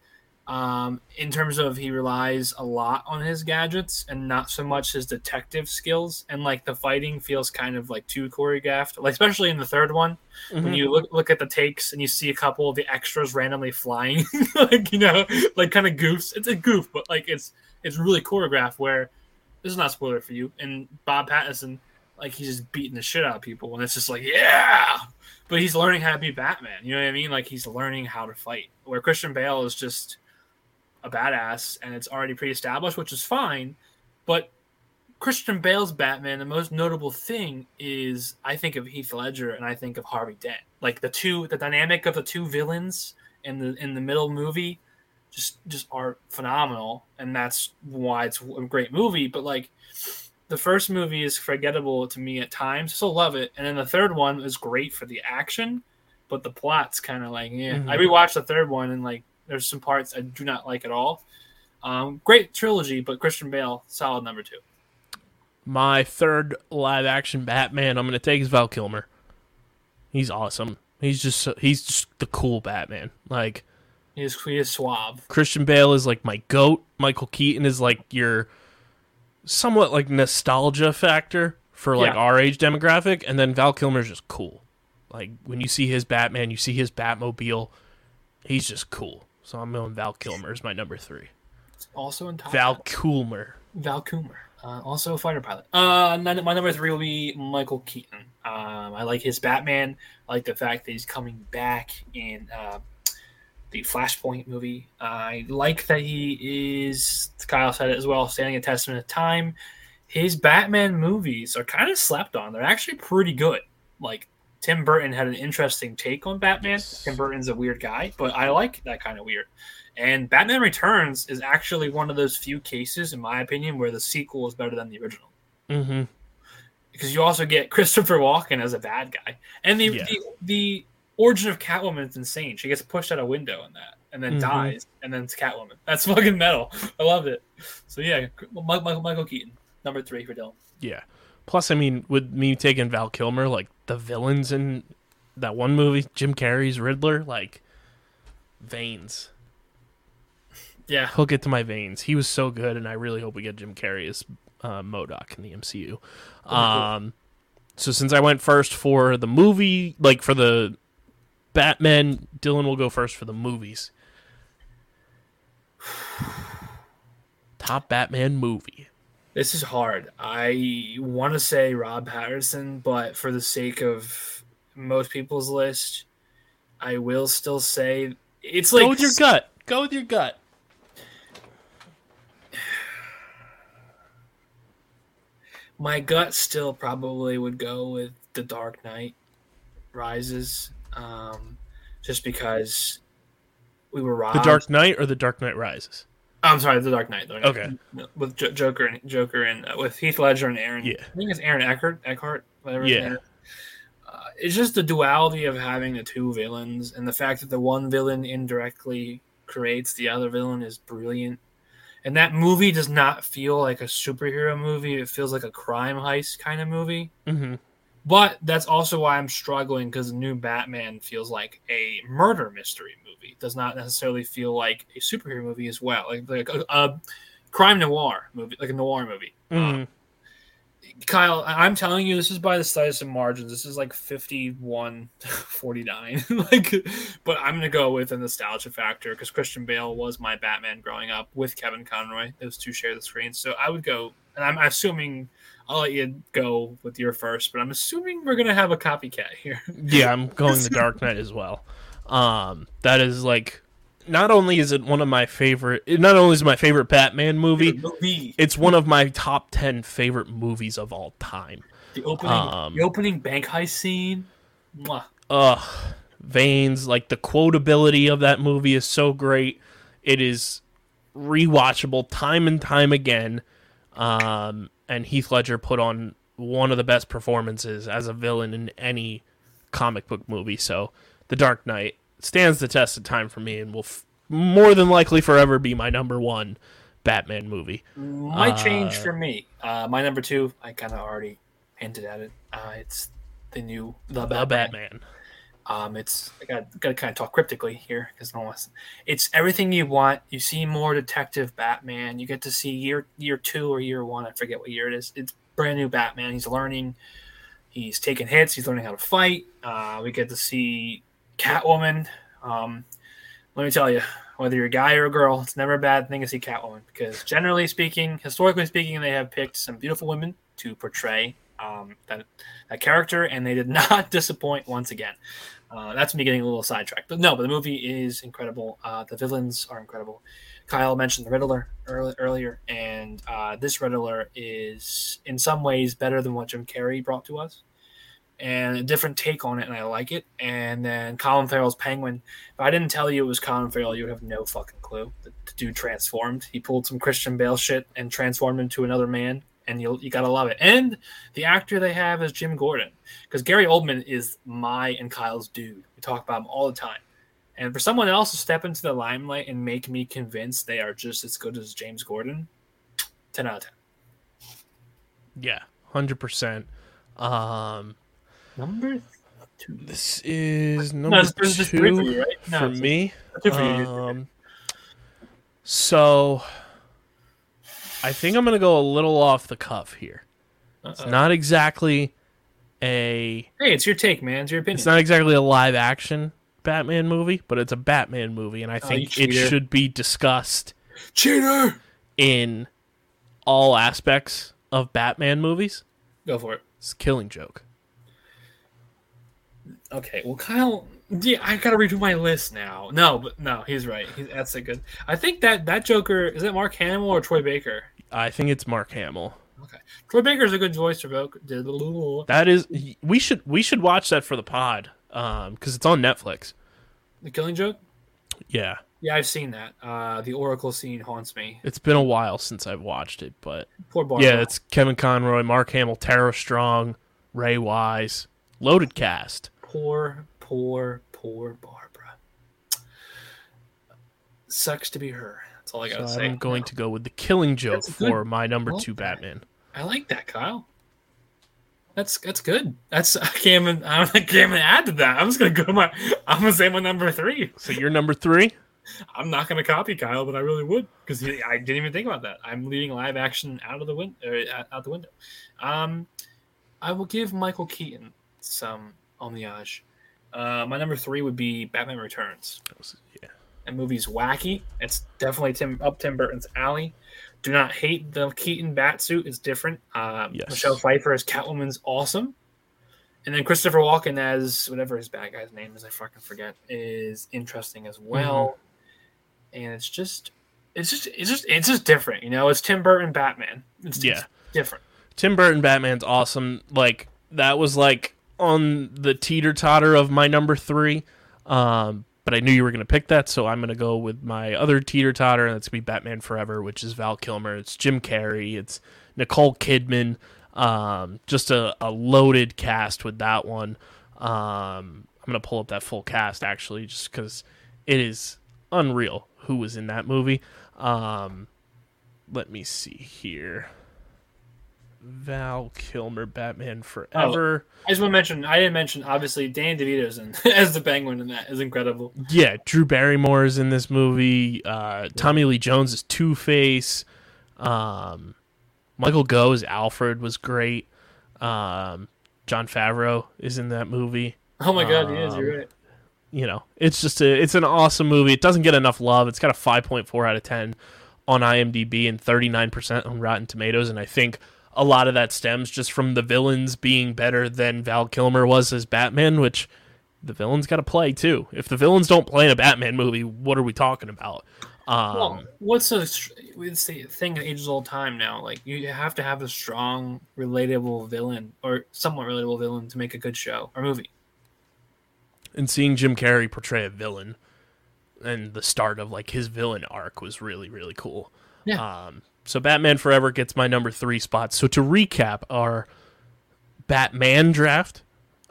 um, in terms of he relies a lot on his gadgets and not so much his detective skills. And like the fighting feels kind of like too choreographed, like especially in the third one when you look look at the takes and you see a couple of the extras randomly flying, like you know, like kind of goofs. It's a goof, but like it's it's really choreographed. Where this is not a spoiler for you. And Bob Pattinson like he's just beating the shit out of people, and it's just like yeah. But he's learning how to be Batman. You know what I mean? Like he's learning how to fight. Where Christian Bale is just a badass, and it's already pre-established, which is fine. But Christian Bale's Batman, the most notable thing is I think of Heath Ledger and I think of Harvey Dent. Like the two, the dynamic of the two villains in the in the middle movie, just just are phenomenal, and that's why it's a great movie. But like the first movie is forgettable to me at times, still love it, and then the third one is great for the action, but the plot's kind of like yeah. Mhm. I rewatched the third one and like there's some parts I do not like at all. Um, great trilogy, but Christian Bale solid number two. My third live action Batman I'm going to take is Val Kilmer. He's awesome. He's just he's just the cool Batman. Like He is he is suave. Christian Bale is like my goat. Michael Keaton is like your somewhat like nostalgia factor for like Yeah. our age demographic, and then Val Kilmer's just cool. Like when you see his Batman, you see his Batmobile. He's just cool. So I'm going Val Kilmer is my number three. Also in top Val. Kilmer. Val Coomer, uh, also a fighter pilot. Uh, my number three will be Michael Keaton. Um, I like his Batman. I like the fact that he's coming back in uh, the Flashpoint movie. I like that he is. Kyle said it as well, standing a testament of time. His Batman movies are kind of slept on. They're actually pretty good. Like Tim Burton had an interesting take on Batman. Yes. Tim Burton's a weird guy, but I like that kind of weird. And Batman Returns is actually one of those few cases, in my opinion, where the sequel is better than the original. Mm-hmm. Because you also get Christopher Walken as a bad guy, and the Yeah. the, the origin of Catwoman is insane. She gets pushed out a window in that, and then Mhm. dies, and then it's Catwoman. That's fucking metal. I love it. So yeah, Michael Michael, Michael Keaton, number three for Dylan. Yeah. Plus, I mean, with me taking Val Kilmer, like the villains in that one movie, Jim Carrey's Riddler, like veins. Yeah, he'll get to my veins. He was so good, and I really hope we get Jim Carrey as uh, MODOK in the MCU. Um, so since I went first for the movie, like for the Batman, Dylan will go first for the movies. Top Batman movie. This is hard. I want to say Rob Pattinson, but for the sake of most people's list, I will still say it's like Go with your gut. Go with your gut. my gut still probably would go with The Dark Knight Rises, um, just because we were robbed. The Dark Knight or The Dark Knight Rises? I'm sorry, The Dark Knight. The Dark Knight. Okay. with Jo- Joker and Joker and uh, with Heath Ledger and Aaron. Yeah. I think it's Aaron Eckhart. Eckhart, whatever. Yeah. Uh, it's just the duality of having the two villains and the fact that the one villain indirectly creates the other villain is brilliant. And that movie does not feel like a superhero movie. It feels like a crime heist kind of movie. Mm-hmm. But that's also why I'm struggling because new Batman feels like a murder mystery movie. It does not necessarily feel like a superhero movie as well, like like a, a crime noir movie, like a noir movie. Mm-hmm. Kyle, I'm telling you, this is by the slightest of margins. This is like 51 49. like, but I'm going to go with a nostalgia factor because Christian Bale was my Batman growing up with Kevin Conroy. Those two share the screen. So I would go, and I'm assuming I'll let you go with your first, but I'm assuming we're going to have a copycat here. Yeah, I'm going the Dark Knight as well. Um, that is like, not only is it one of my favorite, it not only is it my favorite Batman movie, movie. it's one of my top ten favorite movies of all time. The opening, Um, the opening bank heist scene. Mwah. Ugh, veins like the quotability of that movie is so great. It is rewatchable time and time again. Um, and Heath Ledger put on one of the best performances as a villain in any comic book movie. So, The Dark Knight stands the test of time for me, and will f- more than likely forever be my number one Batman movie. Might change Uh, for me. Uh, my number two, I kind of already hinted at it. Uh, it's the new the The Batman. Batman. Um, it's I got got to kind of talk cryptically here because no one's. It's everything you want. You see more detective Batman. You get to see year year two or year one. I forget what year it is. It's brand new Batman. He's learning. He's taking hits. He's learning how to fight. Uh, we get to see Catwoman. Um, let me tell you, whether you're a guy or a girl, it's never a bad thing to see Catwoman because generally speaking, historically speaking, they have picked some beautiful women to portray um, that that character, and they did not disappoint once again. Uh, that's me getting a little sidetracked, but no, but the movie is incredible. Uh, the villains are incredible. Kyle mentioned the Riddler early, earlier, and uh, this Riddler is in some ways better than what Jim Carrey brought to us, and a different take on it, and I like it. And then Colin Farrell's Penguin. If I didn't tell you it was Colin Farrell, you would have no fucking clue. The, the dude transformed. He pulled some Christian Bale shit and transformed into another man, and you you gotta love it. And the actor they have is Jim Gordon, because Gary Oldman is my and Kyle's dude. We talk about him all the time. And for someone else to step into the limelight and make me convinced they are just as good as James Gordon, 10 out of 10. Yeah, hundred percent. Um, Number two. this is No, number this is three for two you, right? No, for me. Two for you. Um, so I think I'm gonna go a little off the cuff here. It's Uh-oh. not exactly a Hey, it's your take, man. It's your opinion. it's not exactly a live action Batman movie, but it's a Batman movie, and I Oh, think it should be discussed Cheater! in all aspects of Batman movies. Go for it. It's a killing joke. Okay, well, Kyle, yeah, I gotta redo my list now. No, but no, he's right. He's, that's a good. I think that that Joker is it Mark Hamill or Troy Baker? I think it's Mark Hamill. Okay, Troy Baker's a good voice for Joker. That is, we should we should watch that for the pod, um, because it's on Netflix. The Killing Joke. Yeah, Yeah, I've seen that. Uh, the Oracle scene haunts me. it's been a while since I've watched it, but Poor Barbara. yeah, it's Kevin Conroy, Mark Hamill, Tara Strong, Ray Wise, loaded cast. poor, poor, poor Barbara. Sucks to be her. That's all I gotta say. I'm going to go with the Killing Joke for my number Well two. Batman. I like that, Kyle. That's that's good. That's I can't even I don't think I can't even add to that. I'm just gonna go my I'm gonna say my number three. So you're number three. I'm not gonna copy Kyle, but I really would because I didn't even think about that. I'm leaving live action out of the win or out- out the window. Um, I will give Michael Keaton some homage. Uh, my number three would be Batman Returns. Yeah. That movie's wacky. It's definitely Tim up Tim Burton's alley. Do not hate the Keaton bat suit. It's different. Um, Yes. Michelle Pfeiffer as Catwoman's awesome. And then Christopher Walken as whatever his bad guy's name is, I fucking forget, is interesting as well. And it's just, it's just, it's just, it's just different. You know, it's Tim Burton Batman. It's, Yeah. it's different. Tim Burton Batman's awesome. Like that was like on the teeter totter of my number three. Um, but I knew you were gonna pick that, so I'm gonna go with my other teeter totter, and that's gonna be Batman Forever, which is Val Kilmer. It's Jim Carrey. It's Nicole Kidman. Um, just a, a loaded cast with that one. Um, I'm gonna pull up that full cast actually, just because it is unreal who was in that movie. Um, let me see here. Val Kilmer, Batman Forever. I just want to mention, I didn't mention, obviously, Dan DeVito's in as the Penguin, and that is incredible. Yeah, Drew Barrymore is in this movie. Uh, Tommy Lee Jones is Two Face. Um, Michael as Alfred was great. Um, Jon Favreau is in that movie. Oh my god, he is. Um, You're right. You know, it's just a it's an awesome movie. It doesn't get enough love. It's got a five point four out of ten on IMDb and thirty nine percent on Rotten Tomatoes, and I think a lot of that stems just from the villains being better than Val Kilmer was as Batman, which the villains got to play too. If the villains don't play in a Batman movie, what are we talking about? Um, Well, what's the it's the thing that ages old time now? Like you have to have a strong, relatable villain or somewhat relatable villain to make a good show or movie. and seeing Jim Carrey portray a villain and the start of like his villain arc was really really cool. Yeah. Um, so Batman Forever gets my number three spot. So to recap our Batman draft,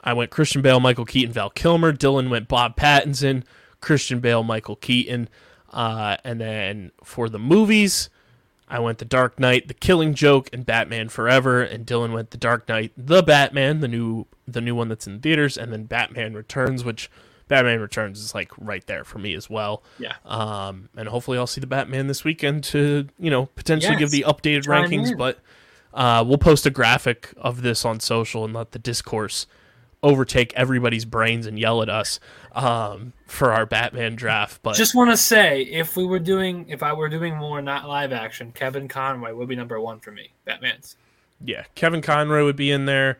I went Christian Bale, Michael Keaton, Val Kilmer. Dylan went Bob Pattinson, Christian Bale, Michael Keaton, uh, and then for the movies. I went The Dark Knight, The Killing Joke, and Batman Forever, and Dylan went The Dark Knight, The Batman, the new the new one that's in theaters, and then Batman Returns, which Batman Returns is like right there for me as well. Yeah. Um, and hopefully I'll see the Batman this weekend to you know potentially give the updated Chime rankings, but uh, we'll post a graphic of this on social and let the discourse overtake everybody's brains and yell at us um, for our Batman draft. But Just want to say, if we were doing, if I were doing more not live action, Kevin Conroy would be number one for me. Batman's. Yeah, Kevin Conroy would be in there.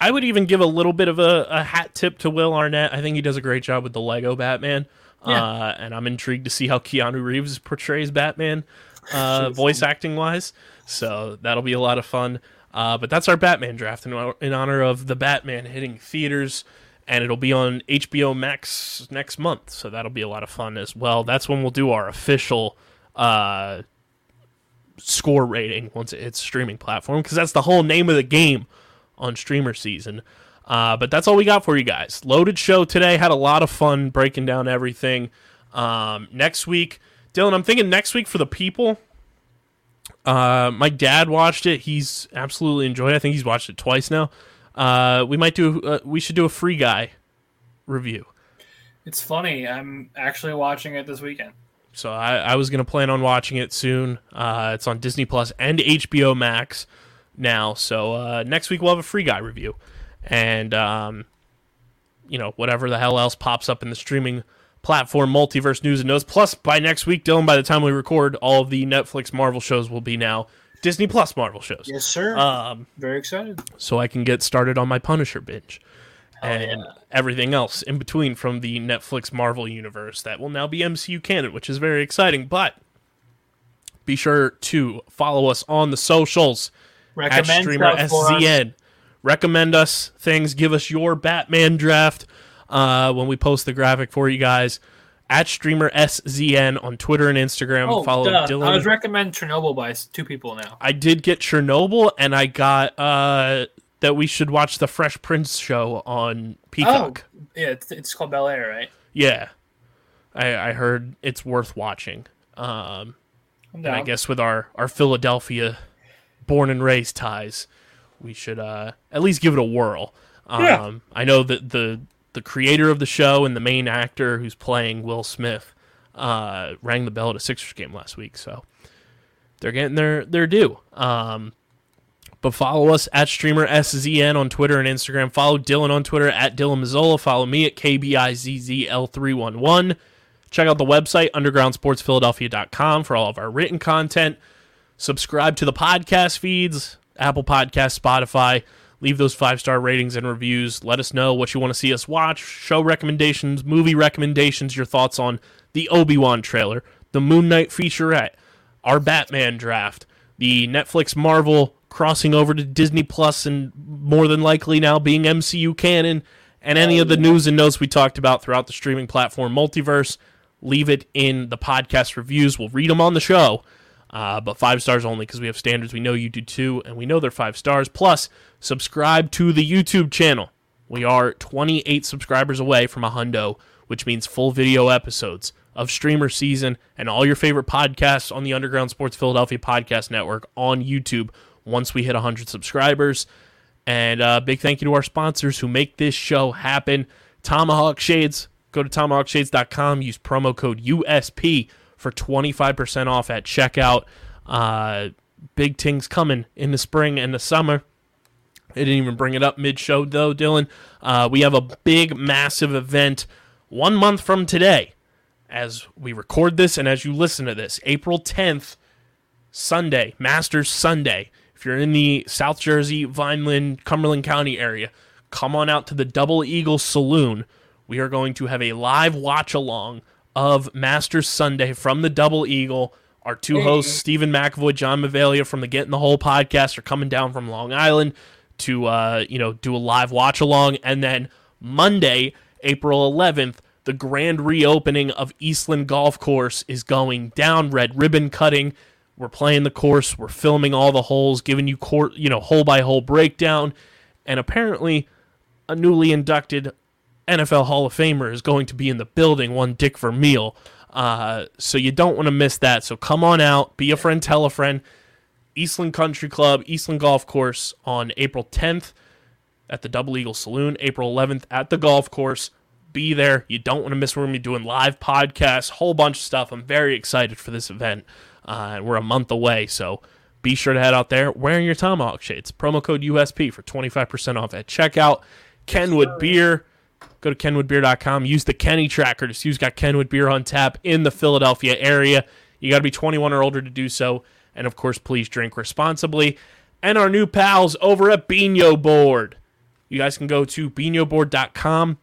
I would even give a little bit of a, a hat tip to Will Arnett. I think he does a great job with the Lego Batman. Yeah. Uh, and I'm intrigued to see how Keanu Reeves portrays Batman, uh, voice acting wise. So that'll be a lot of fun. Uh, but that's our Batman draft in, in honor of the Batman hitting theaters, and it'll be on HBO Max next month. So that'll be a lot of fun as well. That's when we'll do our official uh, score rating once it hits streaming platform because that's the whole name of the game on streamer season. Uh, but that's all we got for you guys. Loaded show today. Had a lot of fun breaking down everything. Um, next week, Dylan, I'm thinking next week for the people. Uh, my dad watched it. He's absolutely enjoyed it. I think he's watched it twice now. Uh, we might do. Uh, we should do a free guy review. It's funny. I'm actually watching it this weekend. So I, I was gonna plan on watching it soon. Uh, it's on Disney Plus and HBO Max now. So uh, next week we'll have a free guy review, and um, you know whatever the hell else pops up in the streaming platform, multiverse news and notes. Plus, by next week, Dylan, by the time we record, all of the Netflix Marvel shows will be now Disney Plus Marvel shows. Yes, sir. Um, Very excited. so I can get started on my Punisher binge. Hell and yeah. everything else in between from the Netflix Marvel universe that will now be MCU canon, which is very exciting. But be sure to follow us on the socials at Recommend Streamer for us. SZN. Recommend us things. Give us your Batman draft uh, when we post the graphic for you guys. At Streamer SZN on Twitter and Instagram. Oh, follow duh. Dylan. I was recommend Chernobyl by two people now. I did get Chernobyl, and I got uh, that we should watch the Fresh Prince show on Peacock. Oh, yeah, it's, it's called Bel Air, right? Yeah, I, I heard it's worth watching. Um, and I guess with our our Philadelphia born and raised ties, we should uh, at least give it a whirl. Um, Yeah. I know that the the creator of the show and the main actor who's playing Will Smith uh, rang the bell at a Sixers game last week, so they're getting their their due. Um, but follow us at streamer SZN on Twitter and Instagram. Follow Dylan on Twitter at Dylan Mazzola. Follow me at KBIZZL311. Check out the website, undergroundsportsphiladelphia.com, for all of our written content. Subscribe to the podcast feeds, Apple Podcast, Spotify. Leave those five star ratings and reviews. Let us know what you want to see us watch, show recommendations, movie recommendations, your thoughts on the Obi Wan trailer, the Moon Knight featurette, our Batman draft, the Netflix Marvel crossing over to Disney Plus and more than likely now being MCU canon, and any of the news and notes we talked about throughout the streaming platform multiverse. Leave it in the podcast reviews. We'll read them on the show. Uh, but five stars only because we have standards. We know you do too, and we know they're five stars. Plus, subscribe to the YouTube channel. We are 28 subscribers away from a hundo, which means full video episodes of streamer season and all your favorite podcasts on the Underground Sports Philadelphia Podcast Network on YouTube once we hit 100 subscribers. And uh, big thank you to our sponsors who make this show happen. Tomahawk Shades. Go to tomahawkshades.com. Use promo code USP for 25% off at checkout. Uh, big things coming in the spring and the summer. I didn't even bring it up mid show, though, Dylan. Uh, we have a big, massive event one month from today as we record this and as you listen to this. April 10th, Sunday, Masters Sunday. If you're in the South Jersey, Vineland, Cumberland County area, come on out to the Double Eagle Saloon. We are going to have a live watch along of Masters Sunday from the Double Eagle. Our two hosts, Stephen McAvoy, John Mavalia from the Get in the Hole podcast, are coming down from Long Island to uh, you know do a live watch along, and then Monday, April 11th, the grand reopening of Eastlyn Golf Course is going down. Red ribbon cutting. We're playing the course. We're filming all the holes, giving you court, you know, hole by hole breakdown, and apparently, a newly inducted NFL Hall of Famer is going to be in the building. One Dick Vermeil. Uh, so you don't want to miss that. So come on out, be a friend, tell a friend. Eastlyn Country Club, Eastlyn Golf Course on April 10th at the Double Eagle Saloon, April 11th at the golf course. Be there. You don't want to miss. We're going to be doing live podcasts, whole bunch of stuff. I'm very excited for this event. Uh, we're a month away, so be sure to head out there wearing your Tomahawk shades. Promo code USP for 25% off at checkout. Kenwood Beer. Go to kenwoodbeer.com. Use the Kenny tracker to see who's got Kenwood Beer on tap in the Philadelphia area. You got to be 21 or older to do so. And of course, please drink responsibly. and our new pals over at Binho Board. You guys can go to binhoboard.com.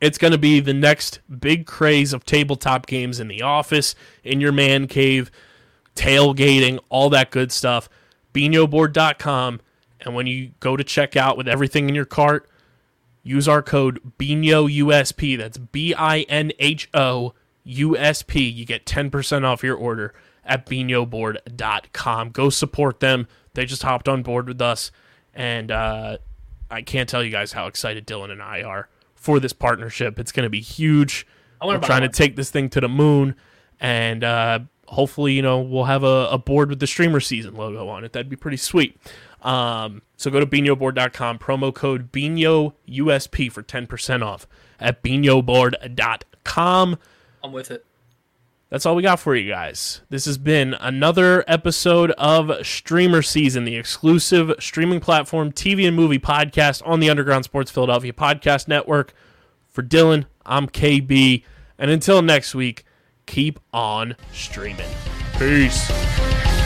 It's going to be the next big craze of tabletop games in the office, in your man cave, tailgating, all that good stuff. binhoboard.com. And when you go to check out with everything in your cart, use our code BINHO That's B I N H O U S P. You get 10% off your order at Binhoboard.com. Go support them. They just hopped on board with us. And uh, I can't tell you guys how excited Dylan and I are for this partnership. It's going to be huge. We're trying to take this thing to the moon. And uh, hopefully, you know, we'll have a, a board with the streamer season logo on it. That'd be pretty sweet. Um, so go to binhoboard.com, promo code BINHOUSP for 10% off at binhoboard.com. I'm with it. That's all we got for you guys. This has been another episode of Streamer Season, the exclusive streaming platform, TV and movie podcast on the Underground Sports Philadelphia Podcast Network. For Dylan, I'm KB. And until next week, keep on streaming. Peace.